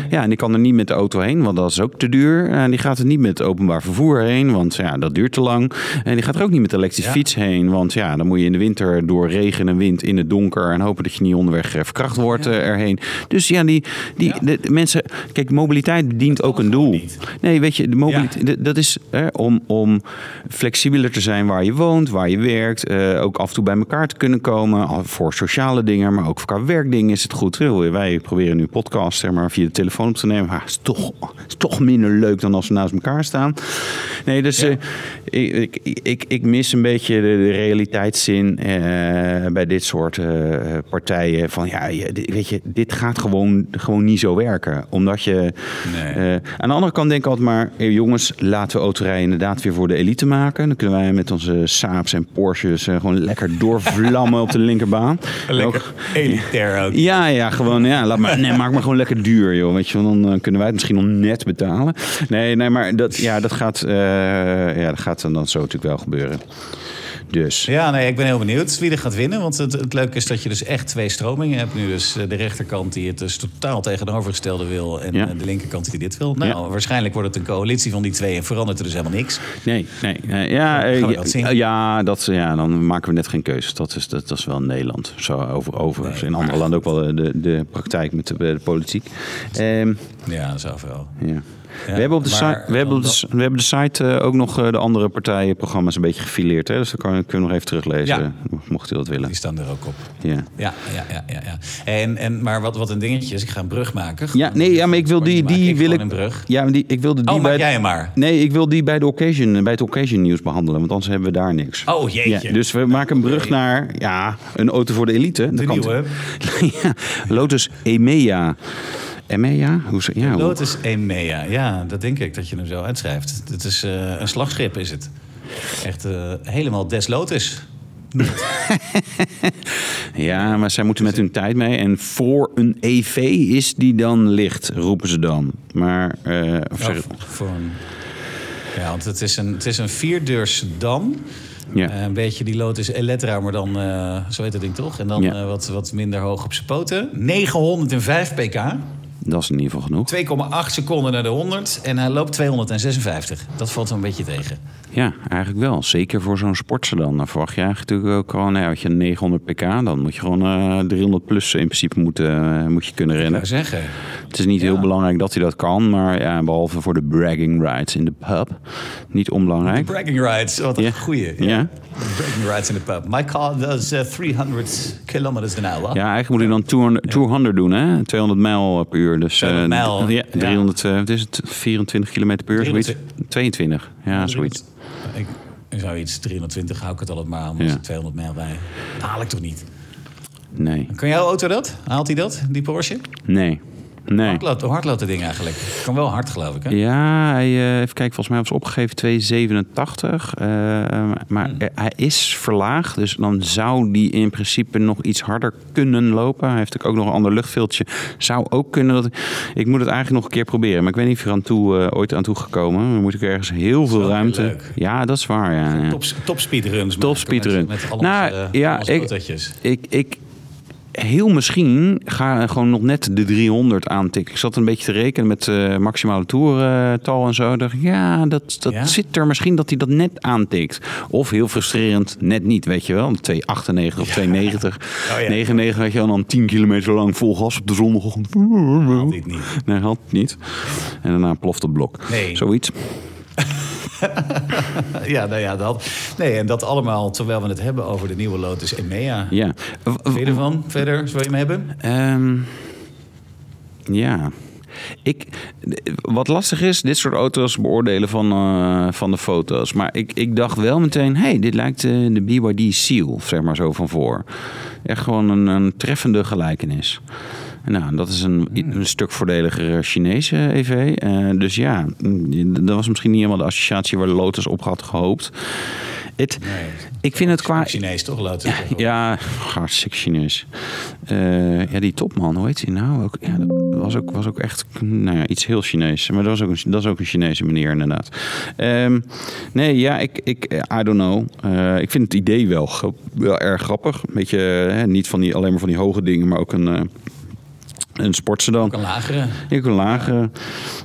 Speaker 1: Ja, en die kan er niet met de auto heen, want dat is ook te duur. En die gaat er niet met het openbaar vervoer heen, want ja, dat duurt te lang. En die gaat er ook niet met de elektrische
Speaker 2: Ja.
Speaker 1: fiets heen, want ja, dan moet je in de winter door regen en wind in het donker en hopen dat je niet onderweg eh, verkracht wordt eh, erheen. Dus ja, die, die de, de mensen, kijk, mobiliteit dient ook een doel.
Speaker 2: niet.
Speaker 1: Nee, weet je, de mobiliteit, dat is hè, om, om flexibeler te zijn waar je woont, waar je werkt. eh, ook af en toe bij elkaar te kunnen komen. Voor sociale dingen, maar ook voor qua werkdingen is het goed. Wij proberen nu podcast zeg maar, via de telefoon op te nemen. Maar het is toch, is toch minder leuk dan als we naast elkaar staan. Nee, dus
Speaker 2: Ja.
Speaker 1: eh, ik, ik, ik, ik mis een beetje de, de realiteitszin eh, bij dit soort partijen. Van ja, je- weet je, dit gaat gewoon, gewoon niet zo werken. Omdat je.
Speaker 2: Nee.
Speaker 1: aan de andere kant denk altijd maar, jongens, laten we autorijden inderdaad weer voor de elite maken. Dan kunnen wij met onze Saabs en Porsches eh, gewoon lekker doorvlammen op de linkerbaan. *laughs* Ook-
Speaker 2: elitair ook.
Speaker 1: ja, ja, gewoon, ja, laat maar, nee, maak maar gewoon lekker duur, joh. Weet je, wel, dan eh, kunnen wij het misschien nog net betalen. Nee, nee, maar dat, ja, dat gaat, eh, ja, dat gaat dan, dan zo natuurlijk wel gebeuren. Dus.
Speaker 2: Ja, nee, ik ben heel benieuwd wie er gaat winnen. Want het, het leuke is dat je dus echt twee stromingen hebt. Nu dus eh, de rechterkant die het dus totaal tegenovergestelde wil... en
Speaker 1: Ja.
Speaker 2: eh, de linkerkant die dit wil. Nou,
Speaker 1: Ja.
Speaker 2: waarschijnlijk wordt het een coalitie van die twee... en verandert er dus helemaal niks.
Speaker 1: Nee, nee. nee. Ja, eh, ja,
Speaker 2: dat zien?
Speaker 1: ja, dat, ja, dan maken we net geen keuzes. Dat is, dat, dat is wel Nederland. Zo over, over. in andere landen ook wel de, de, de praktijk met de, de politiek. Ehm,
Speaker 2: Ja, zoveel.
Speaker 1: ja. We, hebben op de site, we, hebben de, we hebben de site eh, ook nog eh, de andere partijenprogramma's een beetje gefileerd. Hè? Dus dan kan, kunnen we nog even teruglezen, mocht u dat willen.
Speaker 2: Die staan er ook op.
Speaker 1: Ja.
Speaker 2: Ja, ja, ja, ja. ja. En, en, maar wat, wat een dingetje is, ik ga een brug maken.
Speaker 1: Ja, nee, ja, maar ik wil die, die wil ik.
Speaker 2: brug.
Speaker 1: Ja, maar die, ik wilde die
Speaker 2: Oh,
Speaker 1: bij.
Speaker 2: jij maar.
Speaker 1: Nee, ik wil die bij de occasion, bij het occasion nieuws behandelen, want anders hebben we daar niks.
Speaker 2: Oh, jeetje.
Speaker 1: Ja, dus we maken een brug naar ja, een auto voor de elite.
Speaker 2: De nieuwe. *laughs*
Speaker 1: ja, Lotus Emea. Emea? Hoe ze, ja, hoe-
Speaker 2: Emea. Ja, dat denk ik dat je hem zo uitschrijft. Het is eh, een slagschip, is het. Echt eh, helemaal des Lotus. *laughs*
Speaker 1: ja, maar zij moeten met hun tijd mee. En voor een EV is die dan licht, roepen ze dan. Maar, eh, of zeg-
Speaker 2: Ja, voor een... Ja, want het is een, het is een vierdeurs sedan.
Speaker 1: Ja.
Speaker 2: Eh, een beetje die Lotus Elettra, maar dan, eh, zo heet het ding toch? En dan
Speaker 1: Ja.
Speaker 2: eh, wat, wat minder hoog op zijn poten. 905 pk.
Speaker 1: Dat is in ieder geval genoeg.
Speaker 2: 2,8 seconden naar de 100. En hij loopt 256. Dat valt een beetje tegen.
Speaker 1: Ja, eigenlijk wel. Zeker voor zo'n sportsedan. Dan verwacht je eigenlijk natuurlijk ook gewoon, nou, had je 900 pk, dan moet je gewoon eh 300 plus in principe moeten, eh, moet je kunnen
Speaker 2: Ik
Speaker 1: rennen.
Speaker 2: zou zeggen.
Speaker 1: Het is niet heel belangrijk dat hij dat kan, maar ja, behalve voor de bragging rides in de pub, niet onbelangrijk.
Speaker 2: Bragging rides, wat een
Speaker 1: Ja.
Speaker 2: goeie.
Speaker 1: Ja.
Speaker 2: Bragging rides in de pub. My car does uh, 300 kilometers an hour.
Speaker 1: Ja, eigenlijk moet hij dan 200, 200 doen, hè? 200 mijl per uur. Dus, eh,
Speaker 2: 200 mijl,
Speaker 1: Ja,
Speaker 2: ja.
Speaker 1: 300, eh, wat is het? 24 kilometer per uur, zoiets? 22, ja, zoiets.
Speaker 2: Ik, ik zou iets 320 hou ik het altijd maar aan.
Speaker 1: Ja.
Speaker 2: Ja. 200 mijl bij. Haal ik toch niet?
Speaker 1: Nee,
Speaker 2: Kan jouw auto dat? Haalt hij dat, die Porsche?
Speaker 1: nee, nee.
Speaker 2: Hard loopt, hard loopt dat ding eigenlijk. Kan wel hard, geloof ik. Hè?
Speaker 1: Ja, hij, eh, even kijken, volgens mij was opgegeven 2,87. eh, maar
Speaker 2: Hmm.
Speaker 1: eh, hij is verlaagd, dus dan zou die in principe nog iets harder kunnen lopen. Hij heeft ook nog een ander luchtveldje. Zou ook kunnen. Dat, ik moet het eigenlijk nog een keer proberen, maar ik weet niet of je er aan toe, eh, ooit aan toe gekomen. Dan moet ik ergens heel veel ruimte.
Speaker 2: leuk.
Speaker 1: Ja, dat is waar. Ja, ja.
Speaker 2: Top, top speedruns.
Speaker 1: Top
Speaker 2: maken
Speaker 1: speedrun.
Speaker 2: Met, met al
Speaker 1: Nou,
Speaker 2: onze,
Speaker 1: ja. Ik, ik, heel misschien ga gewoon nog net de 300 aantikken. Ik zat een beetje te rekenen met eh maximale toertal en zo. Dacht, ja, dat, dat
Speaker 2: Ja?
Speaker 1: zit er misschien dat hij dat net aantikt. Of heel frustrerend, net niet, weet je wel. 298 of 290.
Speaker 2: Oh ja.
Speaker 1: 99 had je dan 10 kilometer lang vol gas op de zondagochtend.
Speaker 2: Dit niet.
Speaker 1: Nee, had niet. En daarna ploft het blok.
Speaker 2: Nee.
Speaker 1: Zoiets. *laughs*
Speaker 2: Ja, nou ja, dat. Nee, en dat allemaal terwijl we het hebben over de nieuwe Lotus Emea.
Speaker 1: Ja.
Speaker 2: Je ervan? Verder, zou je hem hebben?
Speaker 1: Ehm, ja. Ik, wat lastig is, dit soort auto's beoordelen van, eh, van de foto's. Maar ik, ik dacht wel meteen, hey, dit lijkt eh, de BYD Seal, zeg maar zo van voor. Echt gewoon een, een treffende gelijkenis. Nou, dat is een, een stuk voordeliger Chinese EV. Eh, dus ja, mm, dat was misschien niet helemaal de associatie waar Lotus op had gehoopt. Het,
Speaker 2: Nee.
Speaker 1: ik vind het qua...
Speaker 2: Chinees toch, Lotus? *laughs*
Speaker 1: Ja, hartstikke Chinees. Eh, ja, die topman, hoe heet hij nou? Ook, ja, dat was ook, was ook echt nou ja, iets heel Chinees. Maar dat, was ook een, dat is ook een Chinese meneer, inderdaad. Ehm, nee, ja, ik, ik, I don't know. Eh, ik vind het idee wel, wel erg grappig. Een beetje, hè, niet van die, alleen maar van die hoge dingen, maar ook een, eh een sportsedan.
Speaker 2: Ook een lagere.
Speaker 1: Ik een lagere.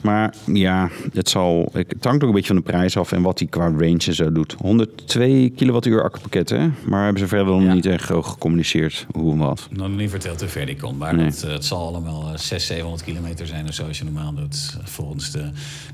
Speaker 1: Maar ja, het, zal, ik- het hangt ook een beetje van de prijs af en wat hij qua range en zo doet. 102 kilowattuur accupakket, hè? Maar hebben ze verder nog
Speaker 2: Ja.
Speaker 1: niet echt eh, gecommuniceerd hoe en wat.
Speaker 2: Nog niet verteld hoe ver die komt. Maar
Speaker 1: Nee.
Speaker 2: het, eh, het zal allemaal eh, 600, 700 kilometer zijn of zo als je normaal doet. Volgens de,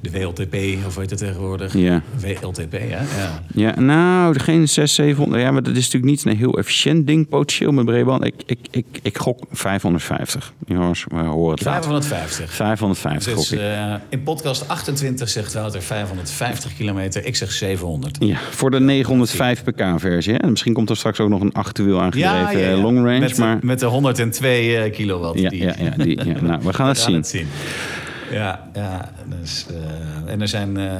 Speaker 2: de WLTP, of weet het tegenwoordig?
Speaker 1: Ja.
Speaker 2: WLTP, hè? Ja.
Speaker 1: Ja, nou, geen 600, 700. Ja, maar dat is natuurlijk niet een heel efficiënt ding, potentieel met Brabant. Ik, ik, ik, ik gok 550. Jongens, horen het later.
Speaker 2: 550.
Speaker 1: 550
Speaker 2: Dus eh, in podcast 28 zegt Wouter 550 kilometer. Ik zeg 700.
Speaker 1: Ja, voor de 905 pk versie. Hè? En Misschien komt er straks ook nog een achterwiel aangedreven eh, long range.
Speaker 2: Met, de-
Speaker 1: maar
Speaker 2: met de 102 eh, kilowatt.
Speaker 1: ja,
Speaker 2: die-
Speaker 1: ja, ja, die, ja, nou, we gaan *laughs* zien.
Speaker 2: het zien. Ja, ja dus, en er zijn eh,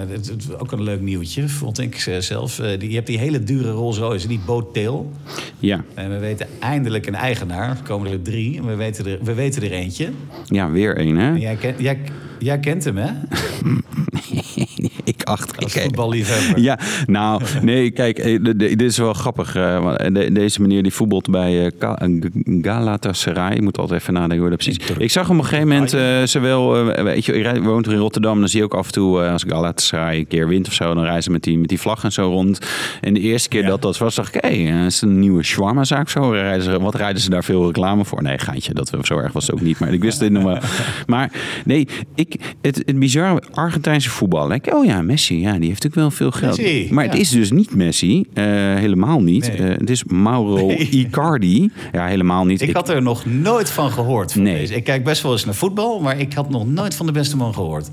Speaker 2: ook een leuk nieuwtje, vond ik eh, zelf. Die, je hebt die hele dure Rolls Royce, die Boat Tail.
Speaker 1: Ja,
Speaker 2: En we weten eindelijk een eigenaar. Er komen er drie. En we weten er, we weten er eentje.
Speaker 1: ja weer één, hè?
Speaker 2: Jij, ken- jij, jij kent hem, hè? *laughs*
Speaker 1: Ik achter.
Speaker 2: Als voetballiefhebber. *laughs*
Speaker 1: Ja, nou, nee, kijk, eh, dit is wel grappig. eh, de- deze meneer die voetbalt bij eh, eh, Galatasaray. Ik moet altijd even nadenken hoe dat precies. Ik zag hem op een gegeven moment, eh, zowel, eh, weet je, rij- woont in Rotterdam, dan zie je ook af en toe, eh, als Galatasaray een keer wint of zo, dan reizen met die, met die vlag en zo rond. En de eerste keer dat dat was, dacht ik, hé, hey, is een nieuwe shawarma-zaak zo. Rijden ze, wat rijden ze daar veel reclame voor? Nee, gaantje, dat zo erg was het ook niet, maar ik wist het nog wel. *laughs* Maar nee, ik, het, het bizarre Argentijnse voetbal. Ik, oh ja, Messi, ja, die heeft natuurlijk wel veel geld.
Speaker 2: Messi,
Speaker 1: maar
Speaker 2: ja.
Speaker 1: het is dus niet Messi, eh, helemaal niet.
Speaker 2: Nee.
Speaker 1: Eh, het is Mauro *laughs*
Speaker 2: Nee.
Speaker 1: Icardi. Ja, helemaal niet.
Speaker 2: Ik had er nog nooit van gehoord. Van
Speaker 1: Nee.
Speaker 2: deze. Ik kijk best wel eens naar voetbal, maar ik had nog nooit van de beste man gehoord.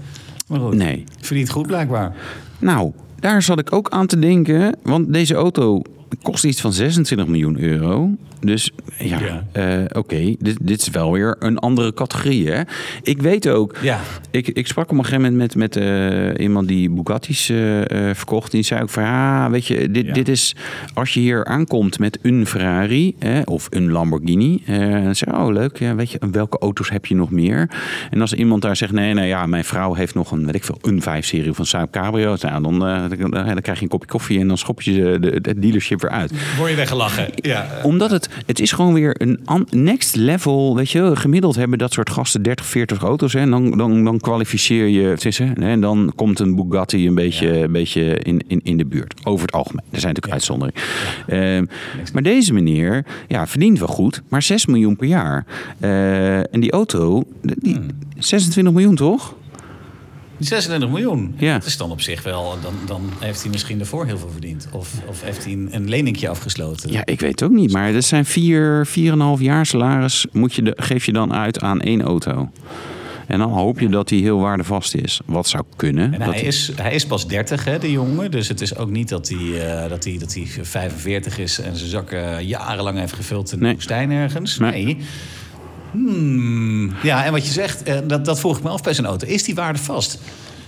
Speaker 2: Maar goed,
Speaker 1: Nee.
Speaker 2: verdient goed blijkbaar.
Speaker 1: Nou, daar zat ik ook aan te denken. Want deze auto kost iets van 26 miljoen euro. Dus ja,
Speaker 2: Ja.
Speaker 1: eh, oké, dit, dit is wel weer een andere categorie. Hè? Ik weet ook,
Speaker 2: Ja.
Speaker 1: ik, ik sprak op een gegeven moment met, met eh, iemand die Bugatti's eh, verkocht. Die zei ook van, weet je, dit,
Speaker 2: Ja.
Speaker 1: dit is... Als je hier aankomt met een Ferrari hè, of een Lamborghini... dan zeg je, oh leuk, ja, weet je, welke auto's heb je nog meer? En als iemand daar zegt, nee, nee, ja, mijn vrouw heeft nog een, weet ik veel, een 5-serie van Saab Cabrio. Nou, dan, dan, dan krijg je een kopje koffie en dan schop je de, dealership weer uit.
Speaker 2: Word je weggelachen? Ja.
Speaker 1: Omdat het, het is gewoon weer een next level, weet je, gemiddeld hebben dat soort gasten 30, 40 auto's. Hè, en dan, dan, dan kwalificeer je, het is, hè, en dan komt een Bugatti een beetje, een beetje in, in, in de buurt. Over het algemeen. Er zijn natuurlijk uitzonderingen. Ehm, maar deze meneer, ja, verdient wel goed, maar 6 miljoen per jaar. Eh, en die auto, die, 26 miljoen toch?
Speaker 2: Die 36 miljoen.
Speaker 1: Ja.
Speaker 2: Dat is dan op zich wel. Dan, dan heeft hij misschien ervoor heel veel verdiend. Of, of heeft hij een, een leningje afgesloten.
Speaker 1: Ja, ik weet het ook niet. Maar dat zijn vier, vier en een half jaar salaris moet je de, geef je dan uit aan één auto. En dan hoop je dat die heel waardevast is. Wat zou kunnen.
Speaker 2: En
Speaker 1: dat
Speaker 2: hij is, hij is pas 30, hè, de jongen. Dus het is ook niet dat hij, eh, dat hij, dat hij 45 is en zijn zakken jarenlang heeft gevuld in de
Speaker 1: Nee.
Speaker 2: woestijn ergens.
Speaker 1: Nee.
Speaker 2: Nee. Hmm. Ja, en wat je zegt, eh, dat, dat vroeg ik me af bij zijn auto. Is die waarde vast?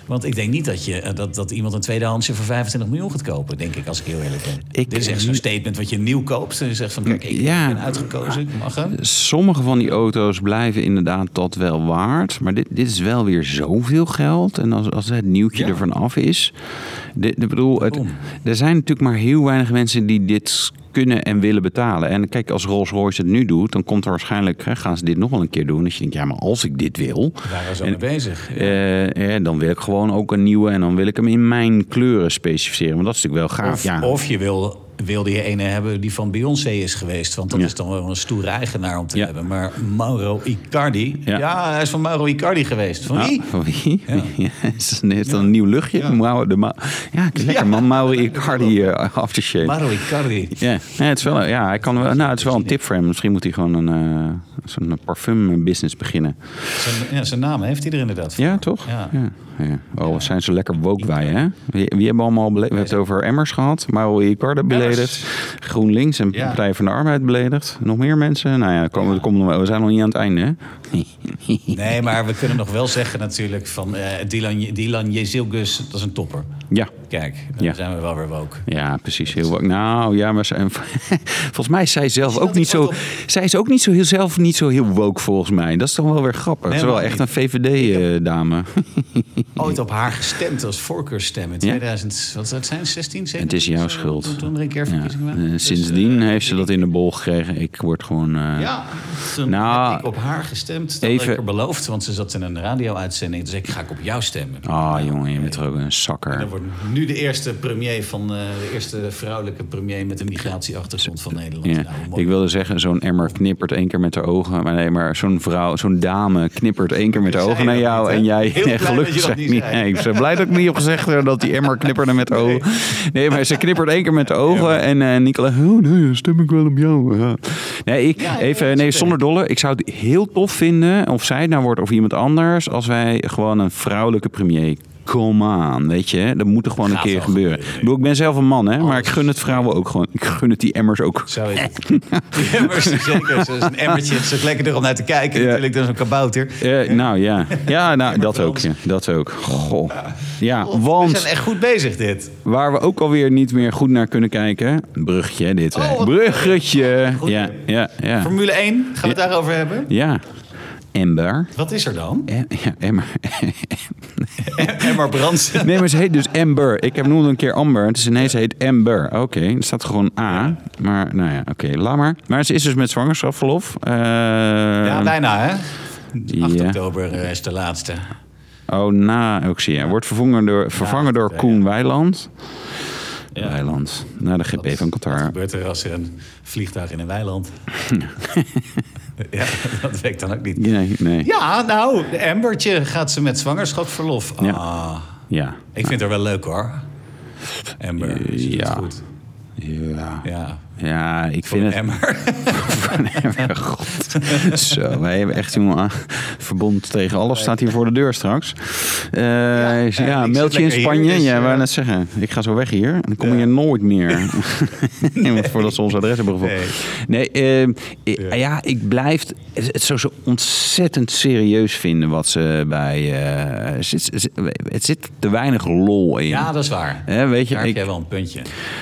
Speaker 2: Want ik denk niet dat, je, eh, dat, dat iemand een tweedehandsje voor 25 miljoen gaat kopen, denk ik, als ik heel eerlijk ben.
Speaker 1: Ik-
Speaker 2: Dit is echt zo'n statement wat je nieuw koopt. En je zegt van, kijk, ik
Speaker 1: Ja.
Speaker 2: ben uitgekozen, ik mag hem.
Speaker 1: Sommige van die auto's blijven inderdaad dat wel waard. Maar dit, dit is wel weer zoveel geld. En als, als het nieuwtje
Speaker 2: Ja.
Speaker 1: ervan af is. Dit, bedoel, het, er zijn natuurlijk maar heel weinig mensen die dit kunnen en willen betalen. En kijk, als Rolls-Royce het nu doet, dan komt er waarschijnlijk, hè, gaan ze dit nog wel een keer doen. Dat je denkt, ja, maar als ik dit wil, En-
Speaker 2: mee bezig.
Speaker 1: eh, eh, dan wil ik gewoon ook een nieuwe en dan wil ik hem in mijn kleuren specificeren. Want dat is natuurlijk wel gaaf.
Speaker 2: Of,
Speaker 1: ja.
Speaker 2: of je wil, wilde je ene hebben die van Beyoncé is geweest. Want dat
Speaker 1: Ja.
Speaker 2: is dan wel een stoere eigenaar om te
Speaker 1: Ja.
Speaker 2: hebben. Maar Mauro Icardi.
Speaker 1: Ja.
Speaker 2: Ja. hij is van Mauro Icardi geweest. Van wie?
Speaker 1: Ah, van wie?
Speaker 2: Ja. *laughs*
Speaker 1: Ja. is heeft dat een nieuw luchtje?
Speaker 2: Ja.
Speaker 1: Mauro de Ma ja, lekker man. Mauro Icardi uh, *laughs* aftershave.
Speaker 2: Mauro Icardi.
Speaker 1: Ja, nee, het is wel, ja, hij kan wel, nou, het is wel een tip voor hem. Misschien moet hij gewoon een, eh zo'n parfum business beginnen.
Speaker 2: Zijn, ja, zijn naam heeft hij er inderdaad voor.
Speaker 1: Ja, toch?
Speaker 2: Ja.
Speaker 1: Ja. Oh, we zijn zo lekker woke wij, hè? Wie, wie hebben allemaal beledigd? We hebben het over Emmers gehad. Mauro Icardi beledigd. GroenLinks en. Partij van de Arbeid beledigd. Nog meer mensen? Nou ja, komen, komen we zijn nog niet aan het einde, hè? *laughs*
Speaker 2: Nee, maar we kunnen nog wel zeggen natuurlijk van eh Dylan, Dylan Jezilgus, dat is een topper.
Speaker 1: Ja.
Speaker 2: Kijk, dan
Speaker 1: Ja.
Speaker 2: zijn we wel weer woke.
Speaker 1: Ja, precies. Heel woke. Nou ja, maar zij, *laughs* volgens mij is zij zelf ook niet zo.
Speaker 2: op-
Speaker 1: Zij is ook niet zo heel zelf niet zo heel woke volgens mij. Dat is toch wel weer grappig.
Speaker 2: Nee,
Speaker 1: Ze is wel echt een VVD-dame. *laughs*
Speaker 2: Ooit op haar gestemd als voorkeurstem in
Speaker 1: Ja?
Speaker 2: 2000, wat zou het zijn, 16, 17?
Speaker 1: Het is jouw schuld.
Speaker 2: Toen, toen er een keer
Speaker 1: Ja.
Speaker 2: verkiezingen waren.
Speaker 1: Eh,
Speaker 2: Dus,
Speaker 1: Sindsdien
Speaker 2: eh,
Speaker 1: heeft ze dat in de bol gekregen. Ik word gewoon. eh,
Speaker 2: Ja, toen
Speaker 1: Nou,
Speaker 2: heb ik op haar gestemd. Dat
Speaker 1: even-
Speaker 2: ik er beloofd, want ze zat in een radio-uitzending. Dus ik ga ik op jou stemmen.
Speaker 1: Ah, jongen, je bent er ook een
Speaker 2: En
Speaker 1: zakker.
Speaker 2: dat wordt nu de eerste premier van eh, de eerste vrouwelijke premier met een migratieachtergrond van Nederland.
Speaker 1: Ja.
Speaker 2: Nou.
Speaker 1: Ik wilde zeggen, zo'n emmer knippert één keer met de ogen. Maar nee, maar zo'n vrouw, zo'n dame knippert één keer met de ogen naar jou. en jij, *laughs*
Speaker 2: blij
Speaker 1: gelukkig zei
Speaker 2: niet.
Speaker 1: Nee, ik ben blij dat ik niet heb gezegd heb dat die emmer knipperde met de ogen. Nee, maar ze knippert één keer met de ogen. En eh Nicola, oh nee, dan stem ik wel op jou. Ja. Nee, ik, even, nee. Zonder dolle. Ik zou het heel tof vinden, of zij het nou wordt of iemand anders, als wij gewoon een vrouwelijke premier Come on, weet je. Dat moet er gewoon een keer gebeuren.
Speaker 2: gebeuren,
Speaker 1: Ik, bedoel, ik ben zelf een man, hè. Maar ik gun het vrouwen ook gewoon. Ik gun het die emmers ook.
Speaker 2: Zo is het. Die emmers, zeker. Zo is een emmertje. Het is ook lekkerder om naar te kijken.
Speaker 1: Ja.
Speaker 2: Natuurlijk, is een kabouter.
Speaker 1: Eh, nou ja, ja nou, dat ook. Ja, dat ook. Goh. Ja,
Speaker 2: We
Speaker 1: want
Speaker 2: zijn echt goed bezig, dit.
Speaker 1: waar we ook alweer niet meer goed naar kunnen kijken. Bruggetje, dit.
Speaker 2: Oh,
Speaker 1: Bruggetje. Ja, ja, ja.
Speaker 2: Formule 1, gaan we het daarover hebben?
Speaker 1: Ja. Amber.
Speaker 2: Wat is er dan?
Speaker 1: Eh, *laughs* Ja, Amber. *laughs*
Speaker 2: Emma Brandsen.
Speaker 1: Nee, maar ze heet dus Amber. Ik heb noemde een keer Amber. Het is ineens ze heet Amber. Oké, er staat gewoon A. Maar nou ja, oké, laat maar. Maar ze is dus met zwangerschapsverlof. Eh,
Speaker 2: Ja, bijna hè? 8
Speaker 1: Ja.
Speaker 2: oktober eh, is de laatste.
Speaker 1: Oh, na ook zie je. Wordt vervangen door, vervangen door Koen. Weiland.
Speaker 2: Ja.
Speaker 1: Weiland. Naar de GP van
Speaker 2: Wat
Speaker 1: Qatar.
Speaker 2: gebeurt er als er een vliegtuig in een weiland? *laughs* ja, *laughs* dat weet ik dan ook niet.
Speaker 1: Nee, nee.
Speaker 2: Ja, nou, de Ambertje gaat ze met zwangerschapsverlof.
Speaker 1: Ja.
Speaker 2: Ah,
Speaker 1: Ja.
Speaker 2: ik vind haar wel leuk hoor. Amber,
Speaker 1: ja.
Speaker 2: goed.
Speaker 1: Ja.
Speaker 2: Ja,
Speaker 1: Ja, ik
Speaker 2: voor
Speaker 1: vind het... *laughs*
Speaker 2: Emmer.
Speaker 1: God. Zo, wij hebben echt jongen aan- verbond tegen alles staat hier voor de deur straks. Eh, ja,
Speaker 2: ik zit
Speaker 1: meld je in Spanje.
Speaker 2: dus,
Speaker 1: ja,
Speaker 2: eh,
Speaker 1: wou net zeggen. Ik ga zo weg hier. En dan kom je
Speaker 2: Ja.
Speaker 1: nooit meer. *laughs* nee. Voordat ze ons adres hebben gevonden. Nee, eh, ik- ja. ik blijf het zo, zo ontzettend serieus vinden wat ze bij... eh, het, zit, het zit te weinig lol in.
Speaker 2: Ja, dat is waar.
Speaker 1: Hè, weet je,
Speaker 2: Daar heb
Speaker 1: ik-
Speaker 2: jij wel een puntje.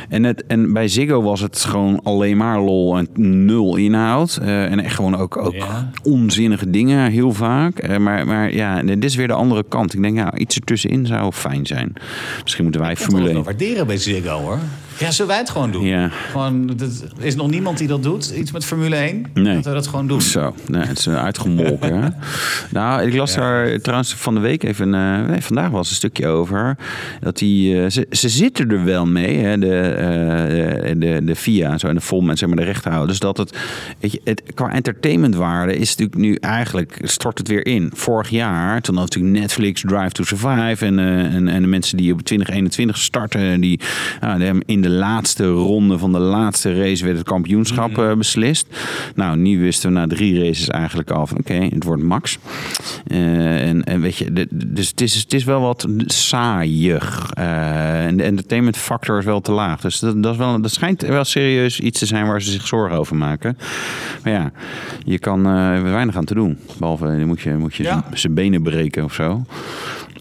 Speaker 1: En, het, en bij Ziggo was het gewoon alleen maar lol en nul inhoud. Eh, en echt gewoon ook, ook
Speaker 2: Ja.
Speaker 1: onzinnige dingen heel vaak. Eh, maar, maar ja, dit is weer de andere kant. Ik denk, ja, iets ertussenin zou fijn zijn. Misschien moeten wij
Speaker 2: Ik kan het
Speaker 1: Formule
Speaker 2: wel
Speaker 1: 1...
Speaker 2: waarderen bij Ziggo hoor. Ja, zullen wij het gewoon doen?
Speaker 1: Ja.
Speaker 2: Gewoon, er is nog niemand die dat doet, iets met Formule 1.
Speaker 1: Nee.
Speaker 2: Dat we dat gewoon doen.
Speaker 1: Zo, nee, het is eh, uitgemolken. hè. *laughs* Nou, ik las daar trouwens van de week even... eh, nee, vandaag was een stukje over. Dat die, eh, ze, ze zitten er wel mee, hè, de, eh, de, de FIA en zo, en de FOM en zeg maar de rechterhouders. Dat het, weet je, het qua entertainmentwaarde is natuurlijk nu eigenlijk... stort het weer in. Vorig jaar, toen had natuurlijk Netflix Drive to Survive... en, en, en de mensen die op 2021 starten... die nou, die hebben in de laatste ronde van de laatste race... werd het kampioenschap eh, beslist. Nou, nu wisten we na drie races eigenlijk al van... oké, het wordt Max. Eh, en, en weet je, de- dus het is, het is wel wat saaiig. Eh, en de entertainment factor is wel te laag. Dus dat, dat, is wel, dat schijnt wel serieus iets te zijn waar ze zich zorgen over maken. Maar ja, je kan er weinig aan te doen. Behalve, dan moet je, moet je
Speaker 2: Ja.
Speaker 1: zijn- benen breken of zo.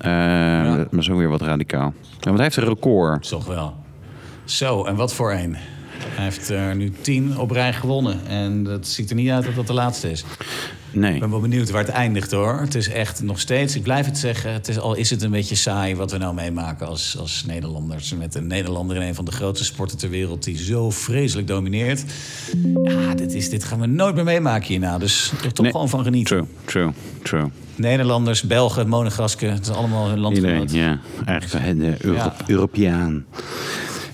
Speaker 1: Maar zo weer wat radicaal. Ja, want hij heeft een record.
Speaker 2: Toch wel. Zo, en wat voor een. Hij heeft er nu tien op rij gewonnen. En dat ziet er niet uit dat dat de laatste is.
Speaker 1: Nee.
Speaker 2: Ik ben wel benieuwd waar het eindigt hoor. Het is echt nog steeds, ik blijf het zeggen, het is, al is het een beetje saai wat we nou meemaken als, als Nederlanders. Met een Nederlander in een van de grootste sporten ter wereld die zo vreselijk domineert. Ja, dit, is, dit gaan we nooit meer meemaken hierna. Dus er toch
Speaker 1: Nee.
Speaker 2: gewoon van genieten.
Speaker 1: True, true, true.
Speaker 2: Nederlanders, Belgen, Monegasken, het is allemaal hun
Speaker 1: Iedereen,
Speaker 2: landgenoot.
Speaker 1: ja. Eigenlijk de Euro
Speaker 2: Ja.
Speaker 1: Europeaan.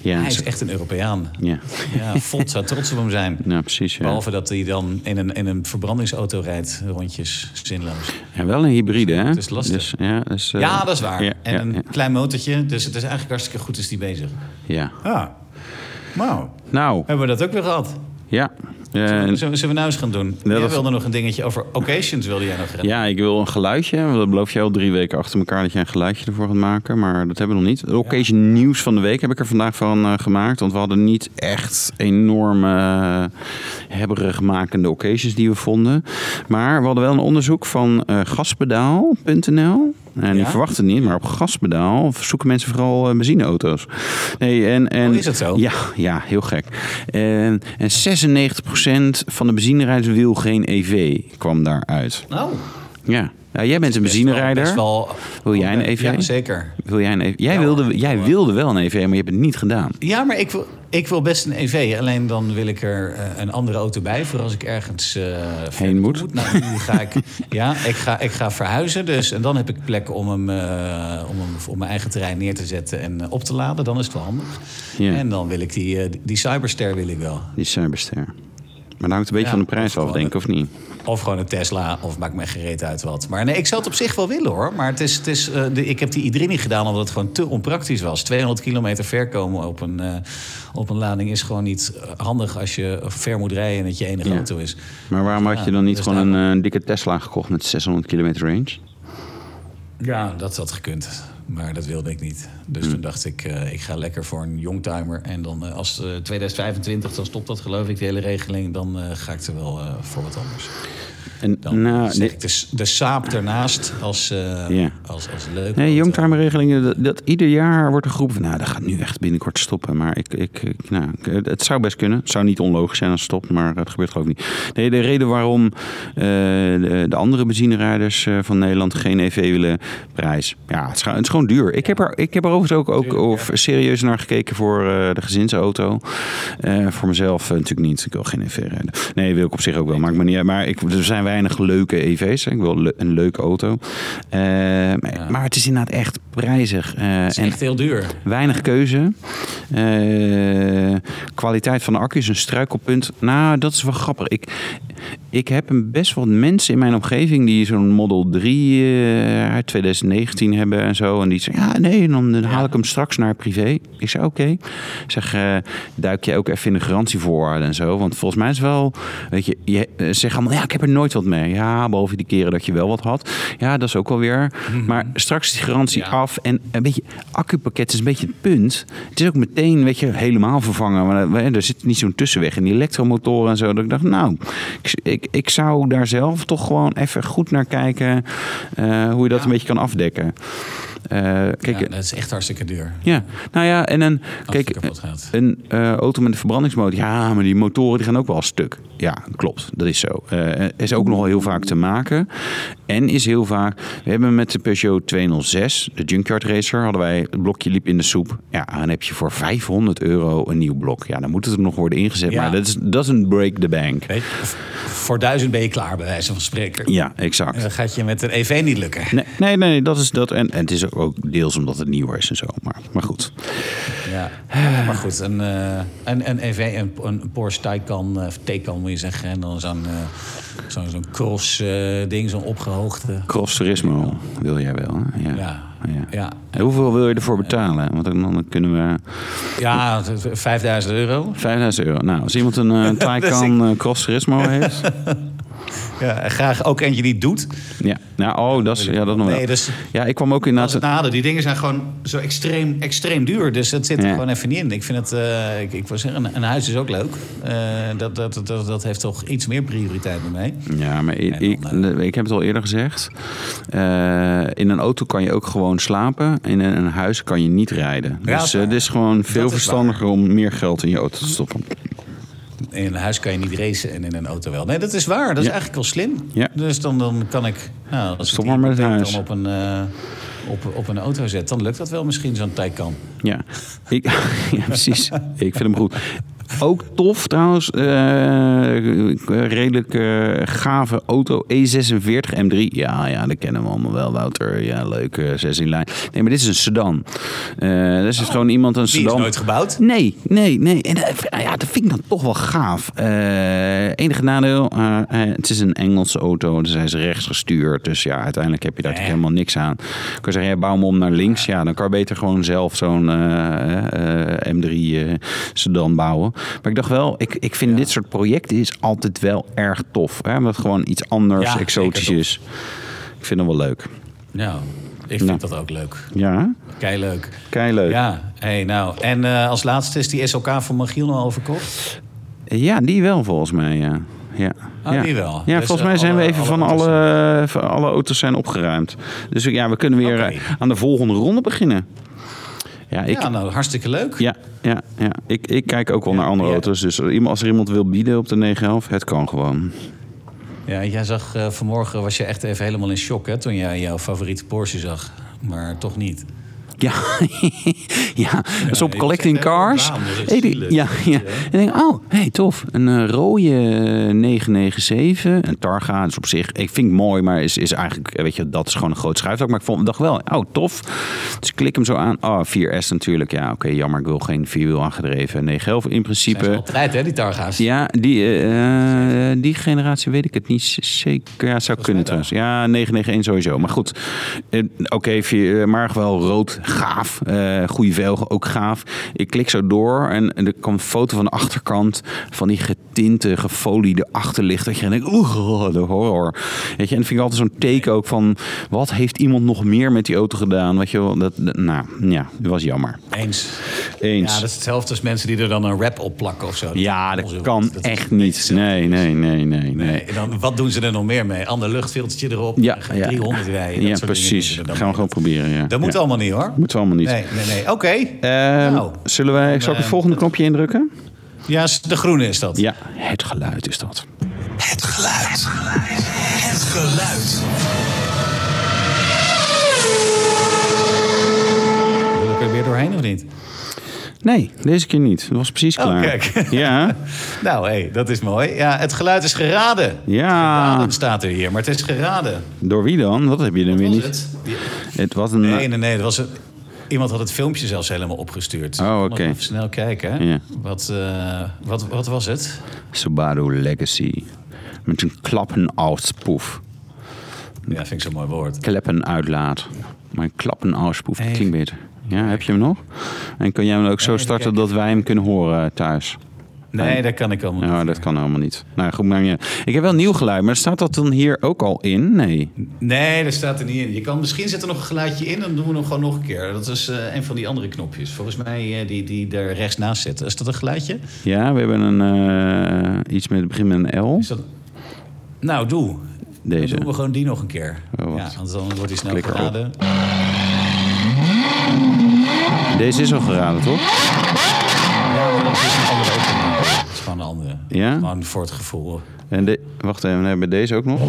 Speaker 1: Ja,
Speaker 2: Hij is echt een Europeaan.
Speaker 1: ja.
Speaker 2: Ja, Fot zou trots op hem zijn.
Speaker 1: ja, *laughs* precies. Ja.
Speaker 2: Behalve dat hij dan in een, in een verbrandingsauto rijdt, rondjes, zinloos.
Speaker 1: Ja, wel een hybride, hè?
Speaker 2: Het is lastig.
Speaker 1: Dus, ja, dus, eh,
Speaker 2: ja, dat is waar. En een klein motortje, dus het is eigenlijk hartstikke goed is die bezig.
Speaker 1: ja.
Speaker 2: Ja. Nou,
Speaker 1: Nou,
Speaker 2: hebben we dat ook weer gehad.
Speaker 1: ja.
Speaker 2: Zullen, we- zullen we nou eens gaan doen? Jij
Speaker 1: dat-
Speaker 2: wilde nog een dingetje over occasions, wilde jij nog gaan
Speaker 1: ja, ik wil een geluidje. Dat beloof je al drie weken achter elkaar dat jij een geluidje ervoor gaat maken. Maar dat hebben we nog niet. De occasion nieuws van de week heb ik er vandaag van eh, gemaakt. Want we hadden niet echt enorme uh, hebberigmakende occasions die we vonden. Maar we hadden wel een onderzoek van eh, gaspedaal.nl. En die
Speaker 2: Ja?
Speaker 1: verwachten het niet, maar op gaspedaal zoeken mensen vooral eh, benzineauto's. Nee, en, en,
Speaker 2: Oh, is dat zo?
Speaker 1: Ja, ja heel gek. En, en 96% van de benzinerijders wil geen EV, kwam daaruit.
Speaker 2: Nou,
Speaker 1: Ja. Jij bent een
Speaker 2: wel-
Speaker 1: benzinerijder.
Speaker 2: wel-
Speaker 1: Wil jij een EV?
Speaker 2: Ja, zeker.
Speaker 1: Wil jij een EV? Jij,
Speaker 2: Ja,
Speaker 1: wilde, jij wilde wel een EV, maar je hebt het niet gedaan.
Speaker 2: Ja, maar ik wil, ik wil best een EV. Alleen dan wil ik er eh, een andere auto bij voor als ik ergens eh,
Speaker 1: Heen moet.
Speaker 2: Nou, nu ga ik, *laughs* ja, ik ga, ik ga verhuizen. Dus, en dan heb ik plek om hem, eh, om hem op mijn eigen terrein neer te zetten en op te laden. Dan is het wel handig.
Speaker 1: Ja.
Speaker 2: En dan wil ik die, die Cyberster wil ik wel.
Speaker 1: Die Cyberster. Maar dat hangt een beetje
Speaker 2: Ja,
Speaker 1: van de prijs af, denk ik, of niet?
Speaker 2: Of gewoon een Tesla, of maakt me gereed uit wat. Maar nee, ik zou het op zich wel willen hoor. Maar het is, het is, eh, de, ik heb die i3 niet gedaan omdat het gewoon te onpraktisch was. 200 kilometer ver komen op een, eh, op een lading is gewoon niet eh, handig als je ver moet rijden en het je enige
Speaker 1: Ja.
Speaker 2: auto is.
Speaker 1: Maar waarom had je dan niet
Speaker 2: dus
Speaker 1: gewoon een dikke Tesla gekocht met 600 kilometer range?
Speaker 2: Ja, dat had gekund. Maar dat wilde ik niet. Dus toen dacht ik, eh, ik ga lekker voor een youngtimer. En dan eh, als eh, 2025, dan stopt dat geloof ik, de hele regeling. Dan eh, ga ik er wel eh, voor wat anders.
Speaker 1: En,
Speaker 2: Dan
Speaker 1: nou,
Speaker 2: zeg
Speaker 1: nee,
Speaker 2: ik de, de saap ernaast als, eh,
Speaker 1: Ja.
Speaker 2: als, als leuk.
Speaker 1: Nee, youngtimer-regelingen, dat, dat ieder jaar wordt een groep van, nou, dat gaat nu echt binnenkort stoppen. Maar ik, ik, ik- nou, ik- het zou best kunnen. Het zou niet onlogisch zijn als het stopt, maar het gebeurt geloof ik niet. Nee, de reden waarom eh, de, de andere benzinerijders eh, van Nederland geen EV willen, prijs. Ja, het is, gewoon- het is gewoon duur. Ik heb er, ik heb er overigens ook, ook of serieus naar gekeken voor eh, de gezinsauto. Eh, voor mezelf eh, natuurlijk niet. Ik wil geen EV rijden. Nee, wil ik op zich ook wel. Maakt me niet uit. Maar ik, er zijn weinig leuke EV's. hè. Ik wil le- een leuke auto. Eh, maar, maar het is inderdaad echt prijzig. Eh,
Speaker 2: Het is
Speaker 1: en
Speaker 2: echt heel duur.
Speaker 1: weinig keuze. Eh, kwaliteit van de accu is een struikelpunt. Nou, dat is wel grappig. Ik, ik heb een best wel mensen in mijn omgeving die zo'n Model 3 eh, uit 2019 hebben en zo. En die zeggen, ja nee, dan, dan haal ik hem straks naar privé. Ik zeg, oké. Ik zeg, duik je ook even in de garantievoorwaarden en zo. Want volgens mij is wel, weet je, je zegt allemaal, ja, ik heb er nooit wat mee. Ja, behalve die keren dat je wel wat had. Ja, dat is ook wel weer. Maar straks is die garantie
Speaker 2: Ja.
Speaker 1: af. En een beetje, accupakket is een beetje het punt. Het is ook meteen, weet je, helemaal vervangen. Maar eh, er zit niet zo'n tussenweg in die elektromotoren en zo. Dat ik dacht, nou, ik, ik, ik zou daar zelf toch gewoon even goed naar kijken. eh, hoe je dat
Speaker 2: Ja.
Speaker 1: een beetje kan afdekken. Eh, kijk,
Speaker 2: Ja,
Speaker 1: ja,
Speaker 2: dat is echt hartstikke duur.
Speaker 1: nou ja, en een, kijk, een eh, auto met een verbrandingsmotor, ja, maar die motoren die gaan ook wel een stuk. Ja, klopt, dat is zo. Eh, is ook nogal heel vaak te maken. En is heel vaak, we hebben met de Peugeot 206, de Junkyard Racer, hadden wij, het blokje liep in de soep. Ja, dan heb je voor 500 euro een nieuw blok. Ja, dan moet het er nog worden ingezet,
Speaker 2: Ja.
Speaker 1: maar dat is doesn't break the bank.
Speaker 2: Weet voor duizend ben je klaar, bij wijze van spreken.
Speaker 1: Ja, exact.
Speaker 2: En dan gaat je met een EV niet lukken.
Speaker 1: Nee, nee, nee, dat is dat. En, en het is ook deels omdat het nieuwer is en zo. Maar, maar goed.
Speaker 2: Ja. Maar goed, een, eh, een, een EV, een, een Porsche Taycan, eh, of Taycan moet je zeggen. En dan zo'n eh, zo'n zo'n cross eh, ding, zo'n opgehoogde.
Speaker 1: Cross Turismo wil jij wel, hè? Ja.
Speaker 2: Ja.
Speaker 1: Ja.
Speaker 2: Ja.
Speaker 1: En hoeveel wil je ervoor betalen? Want dan, kunnen we...
Speaker 2: Ja, 5000 euro.
Speaker 1: 5000 euro. Nou, als iemand een *laughs* uh, Taycan eh, Cross Turismo heeft... *laughs*
Speaker 2: Ja, en graag ook eentje die het doet.
Speaker 1: Ja, nou, oh, dat is, ja, dat nog wel.
Speaker 2: Nee, dus
Speaker 1: Ja, ik kwam ook inderdaad...
Speaker 2: nadeel, die dingen zijn gewoon zo extreem, extreem duur. Dus dat zit er
Speaker 1: Ja.
Speaker 2: gewoon even niet in. Ik vind het, eh, ik, ik wil zeggen, een, een huis is ook leuk. Eh, dat, dat, dat, dat heeft toch iets meer prioriteit bij mij.
Speaker 1: Ja, maar ik,
Speaker 2: En dan,
Speaker 1: ik, ik heb het al eerder gezegd. Eh, in een auto kan je ook gewoon slapen. In een, een huis kan je niet rijden.
Speaker 2: Ja,
Speaker 1: dus eh, het is gewoon veel verstandiger om meer geld in je auto te stoppen.
Speaker 2: In een huis kan je niet racen en in een auto wel. Nee, dat is waar. Dat is
Speaker 1: Ja.
Speaker 2: eigenlijk wel slim.
Speaker 1: Ja.
Speaker 2: Dus dan, dan kan ik... Nou, als
Speaker 1: Stop
Speaker 2: ik
Speaker 1: maar met het huis.
Speaker 2: dan op een, eh, op, op een auto zet, dan lukt dat wel misschien, zo'n Taycan.
Speaker 1: Ja, ik, *laughs* ja precies. Ik vind hem goed. Ook tof trouwens, eh, redelijk eh, gave auto E46 M3. Ja, ja, dat kennen we allemaal wel, Wouter. Ja, leuk, eh, zes in lijn. Nee, maar dit is een sedan. Eh dat is dus gewoon iemand een
Speaker 2: Die is
Speaker 1: sedan.
Speaker 2: nooit gebouwd.
Speaker 1: Nee, nee, nee. En dat, ja, dat vind ik dan toch wel gaaf. Eh, enige nadeel, eh, eh, het is een Engelse auto, dus hij is rechts gestuurd. Dus ja, uiteindelijk heb je daar
Speaker 2: Nee.
Speaker 1: helemaal niks aan. Ik kan zeggen, bouw hem om naar links. Ja, dan kan je beter gewoon zelf zo'n eh, eh, M3 eh, sedan bouwen. Maar ik dacht wel, ik, ik vind dit soort projecten is altijd wel erg tof. Hè? Omdat het gewoon iets anders,
Speaker 2: Ja,
Speaker 1: exotisch is. Ik vind hem wel leuk.
Speaker 2: Nou, ik vind
Speaker 1: Nou.
Speaker 2: dat ook leuk.
Speaker 1: Ja,
Speaker 2: Kei leuk.
Speaker 1: kei leuk.
Speaker 2: Ja, hey, nou. En eh, als laatste is die SLK van Magiel nog overkocht.
Speaker 1: Ja, die wel volgens mij, ja. Ja,
Speaker 2: Oh,
Speaker 1: ja.
Speaker 2: die wel.
Speaker 1: Ja,
Speaker 2: Dus,
Speaker 1: volgens
Speaker 2: eh,
Speaker 1: mij zijn we even
Speaker 2: alle
Speaker 1: van alle, van alle auto's zijn opgeruimd. Dus ja, we kunnen weer eh, aan de volgende ronde beginnen. Ja, ik,
Speaker 2: Ja, nou, hartstikke leuk.
Speaker 1: ja, ja, ja. Ik, ik kijk ook wel naar andere auto's. Dus als er iemand wil bieden op de 911, het kan gewoon.
Speaker 2: Ja, jij zag eh, vanmorgen, was je echt even helemaal in shock hè, toen jij jouw favoriete Porsche zag. Maar toch niet. *laughs*
Speaker 1: Ja, ja. dus op Collecting Cars.
Speaker 2: dat is
Speaker 1: ja, ja. En ik denk, oh, hey, tof. Een eh, rode eh, 997. Een Targa. Dus op zich, ik vind het mooi, maar is, is eigenlijk, eh, weet je, dat is gewoon een groot schuifdak. Maar ik vond, dacht wel, oh, tof. Dus ik klik hem zo aan. Oh, 4S natuurlijk. Ja, oké, jammer. Ik wil geen vierwiel aangedreven 911 in
Speaker 2: Zijn
Speaker 1: principe.
Speaker 2: ze altijd, hè, die Targa's?
Speaker 1: Ja, die, eh, die generatie weet ik het niet zeker. Ja, zou kunnen trouwens. Ja, 991 sowieso. Maar goed, eh, oké, eh, maar wel rood, gaaf. Eh goede velgen, ook gaaf. Ik klik zo door en, en er kwam een foto van de achterkant van die getinte, gefoliede achterlicht. Dat je denkt, oeh, de horror. Weet je, en dat vind ik altijd zo'n teken ook van, wat heeft iemand nog meer met die auto gedaan? Weet je wel, dat, dat- nou, ja, dat was jammer.
Speaker 2: eens.
Speaker 1: Eens.
Speaker 2: Ja, dat is hetzelfde als mensen die er dan een rap op plakken of zo.
Speaker 1: Ja, dat kan
Speaker 2: Dat
Speaker 1: echt niet. nee, nee, nee, Nee,
Speaker 2: nee. en dan, wat doen ze er nog meer mee? Ander luchtfiltertje erop,
Speaker 1: Ja,
Speaker 2: ga
Speaker 1: ja.
Speaker 2: 300 rijden. dat
Speaker 1: Ja, precies. Dat gaan we
Speaker 2: mee.
Speaker 1: gewoon proberen, ja.
Speaker 2: Dat moet
Speaker 1: Ja.
Speaker 2: allemaal niet hoor.
Speaker 1: Moeten we allemaal niet.
Speaker 2: Nee, nee, nee. Oké.
Speaker 1: Ehm,
Speaker 2: Nou,
Speaker 1: zullen wij, zal ik
Speaker 2: dan,
Speaker 1: het
Speaker 2: eh,
Speaker 1: volgende knopje indrukken?
Speaker 2: Ja, de groene is dat.
Speaker 1: Ja, het geluid is dat.
Speaker 3: Het geluid. Het geluid.
Speaker 2: Wil ik er weer doorheen of niet?
Speaker 1: Nee, deze keer niet. Dat was precies
Speaker 2: Oh,
Speaker 1: klaar.
Speaker 2: kijk. *laughs*
Speaker 1: Ja, *laughs*
Speaker 2: Nou, hé, dat is mooi. Ja, het geluid is geraden.
Speaker 1: ja.
Speaker 2: Geraden staat er hier, maar het is geraden.
Speaker 1: Door wie dan? Wat heb je dan weer niet?
Speaker 2: het?
Speaker 1: Het was een...
Speaker 2: Nee, nee, nee. Dat was een, iemand had het filmpje zelfs helemaal opgestuurd.
Speaker 1: Oh,
Speaker 2: Moet
Speaker 1: oké.
Speaker 2: Even snel kijken. hè.
Speaker 1: Ja.
Speaker 2: Wat, eh, wat, wat was het?
Speaker 1: Subaru Legacy. Met een klappenauspoef.
Speaker 2: Ja, vind ik zo'n mooi woord.
Speaker 1: Kleppenuitlaat. Maar een klappenauspoef, dat
Speaker 2: Hey.
Speaker 1: klinkt beter. Ja, heb je hem nog? En kan jij hem ook zo starten dat wij hem kunnen horen eh, thuis?
Speaker 2: Nee, dat kan ik allemaal
Speaker 1: Ja,
Speaker 2: niet.
Speaker 1: dat kan helemaal niet. Nou goed, maar ja. Ik heb wel nieuw geluid, maar staat dat dan hier ook al in? Nee.
Speaker 2: Nee, dat staat er niet in. Je kan, misschien zit er nog een geluidje in, dan doen we hem gewoon nog een keer. Dat is eh, een van die andere knopjes. Volgens mij eh, die, die er rechts naast zitten. Is dat een geluidje?
Speaker 1: Ja, we hebben een, iets met het begin met een L.
Speaker 2: Is dat... Nou, doe.
Speaker 1: Deze.
Speaker 2: Dan doen we gewoon die nog een keer.
Speaker 1: Oh,
Speaker 2: ja, want dan wordt hij snel geraden.
Speaker 1: Deze is al geraden, toch?
Speaker 2: Ja, maar dat is een andere een- Dat is gewoon een andere.
Speaker 1: Ja?
Speaker 2: Gewoon voor het gevoel.
Speaker 1: En de, wacht even, we hebben deze ook nog.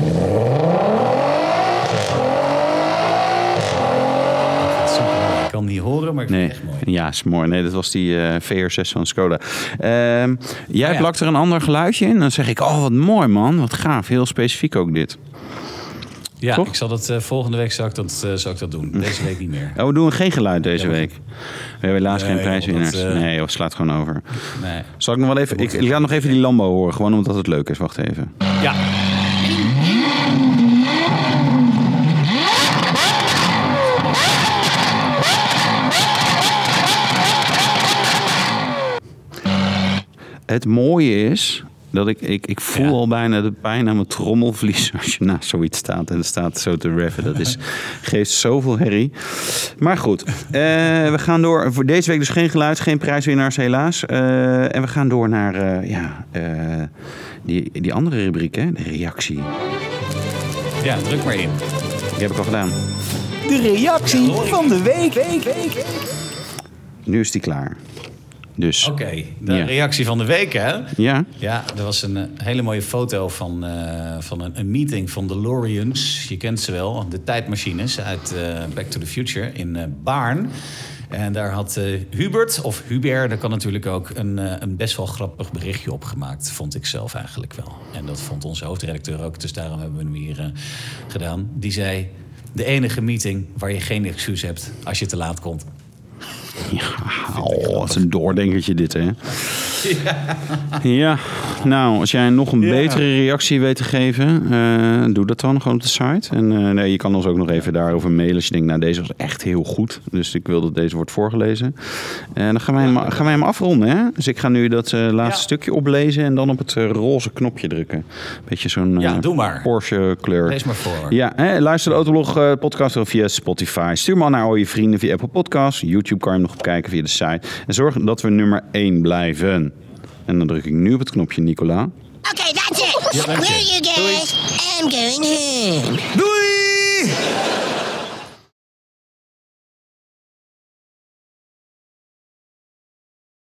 Speaker 2: Ik kan niet horen, maar ik vind
Speaker 1: Nee,
Speaker 2: het echt mooi.
Speaker 1: ja, is mooi. Nee, dat was die eh, VR6 van Skoda. Ehm, jij
Speaker 2: ja.
Speaker 1: plakt er een ander geluidje in. Dan zeg ik, oh wat mooi man, wat gaaf. Heel specifiek ook dit.
Speaker 2: Ja,
Speaker 1: Toch?
Speaker 2: ik zal dat eh, volgende week zal ik dat, eh, zal ik dat doen. Deze week niet meer.
Speaker 1: Oh, we doen geen geluid deze
Speaker 2: Ja,
Speaker 1: week. We hebben helaas
Speaker 2: Nee,
Speaker 1: geen prijswinnaars.
Speaker 2: joh, dat, eh,
Speaker 1: Nee, joh, slaat gewoon over.
Speaker 2: Nee.
Speaker 1: Zal ik nog wel even... Ik, ik laat nog even die Lambo horen, gewoon omdat het leuk is. Wacht even.
Speaker 2: Ja.
Speaker 1: Het mooie is dat ik, ik, ik voel
Speaker 2: Ja.
Speaker 1: al bijna de pijn aan mijn trommelvlies *laughs* als je naast zoiets staat en het staat zo te reffen. Dat is, *laughs* geeft zoveel herrie. Maar goed, eh, we gaan door. Voor deze week dus geen geluid, geen prijswinnaars helaas. Eh, en we gaan door naar eh, ja, eh, die, die andere rubriek, hè? de reactie.
Speaker 2: ja, druk maar in.
Speaker 1: Die heb ik al gedaan.
Speaker 3: De reactie van de week. week, week.
Speaker 1: Nu is die klaar. Dus
Speaker 2: Oké, de
Speaker 1: Ja.
Speaker 2: reactie van de week, hè?
Speaker 1: ja,
Speaker 2: Ja, er was een eh, hele mooie foto van, eh, van een, een meeting van DeLoreans. Je kent ze wel, de tijdmachines uit eh, Back to the Future in Baarn. En daar had Hubert, of Hubert, dat kan natuurlijk ook, een, een best wel grappig berichtje op gemaakt. Vond ik zelf eigenlijk wel. En dat vond onze hoofdredacteur ook, dus daarom hebben we hem hier gedaan. Die zei, de enige meeting waar je geen excuus hebt als je te laat komt.
Speaker 1: Oh, wat een doordenkertje dit, hè? *laughs* Ja. nou, als jij nog een
Speaker 2: Ja.
Speaker 1: betere reactie weet te geven, eh, doe dat dan gewoon op de site. En eh, nee, je kan ons ook nog even daarover mailen als je denkt, nou, deze was echt heel goed. Dus ik wil dat deze wordt voorgelezen. En dan gaan wij, hem, gaan wij hem afronden, hè? Dus ik ga nu dat eh, laatste stukje oplezen en dan op het eh, roze knopje drukken. Beetje zo'n
Speaker 2: Ja,
Speaker 1: eh,
Speaker 2: doe maar.
Speaker 1: Porsche kleur.
Speaker 2: Lees maar voor.
Speaker 1: Ja, hè, luister de Autoblog eh, podcast of via Spotify. Stuur maar naar al je vrienden via Apple Podcasts. YouTube kan je hem nog op kijken via de site. En zorg dat we nummer 1 blijven. En dan druk ik nu op het knopje Nicola.
Speaker 4: Okay, that's it.
Speaker 2: dank je.
Speaker 4: Where are you guys? I'm going home.
Speaker 3: Doei!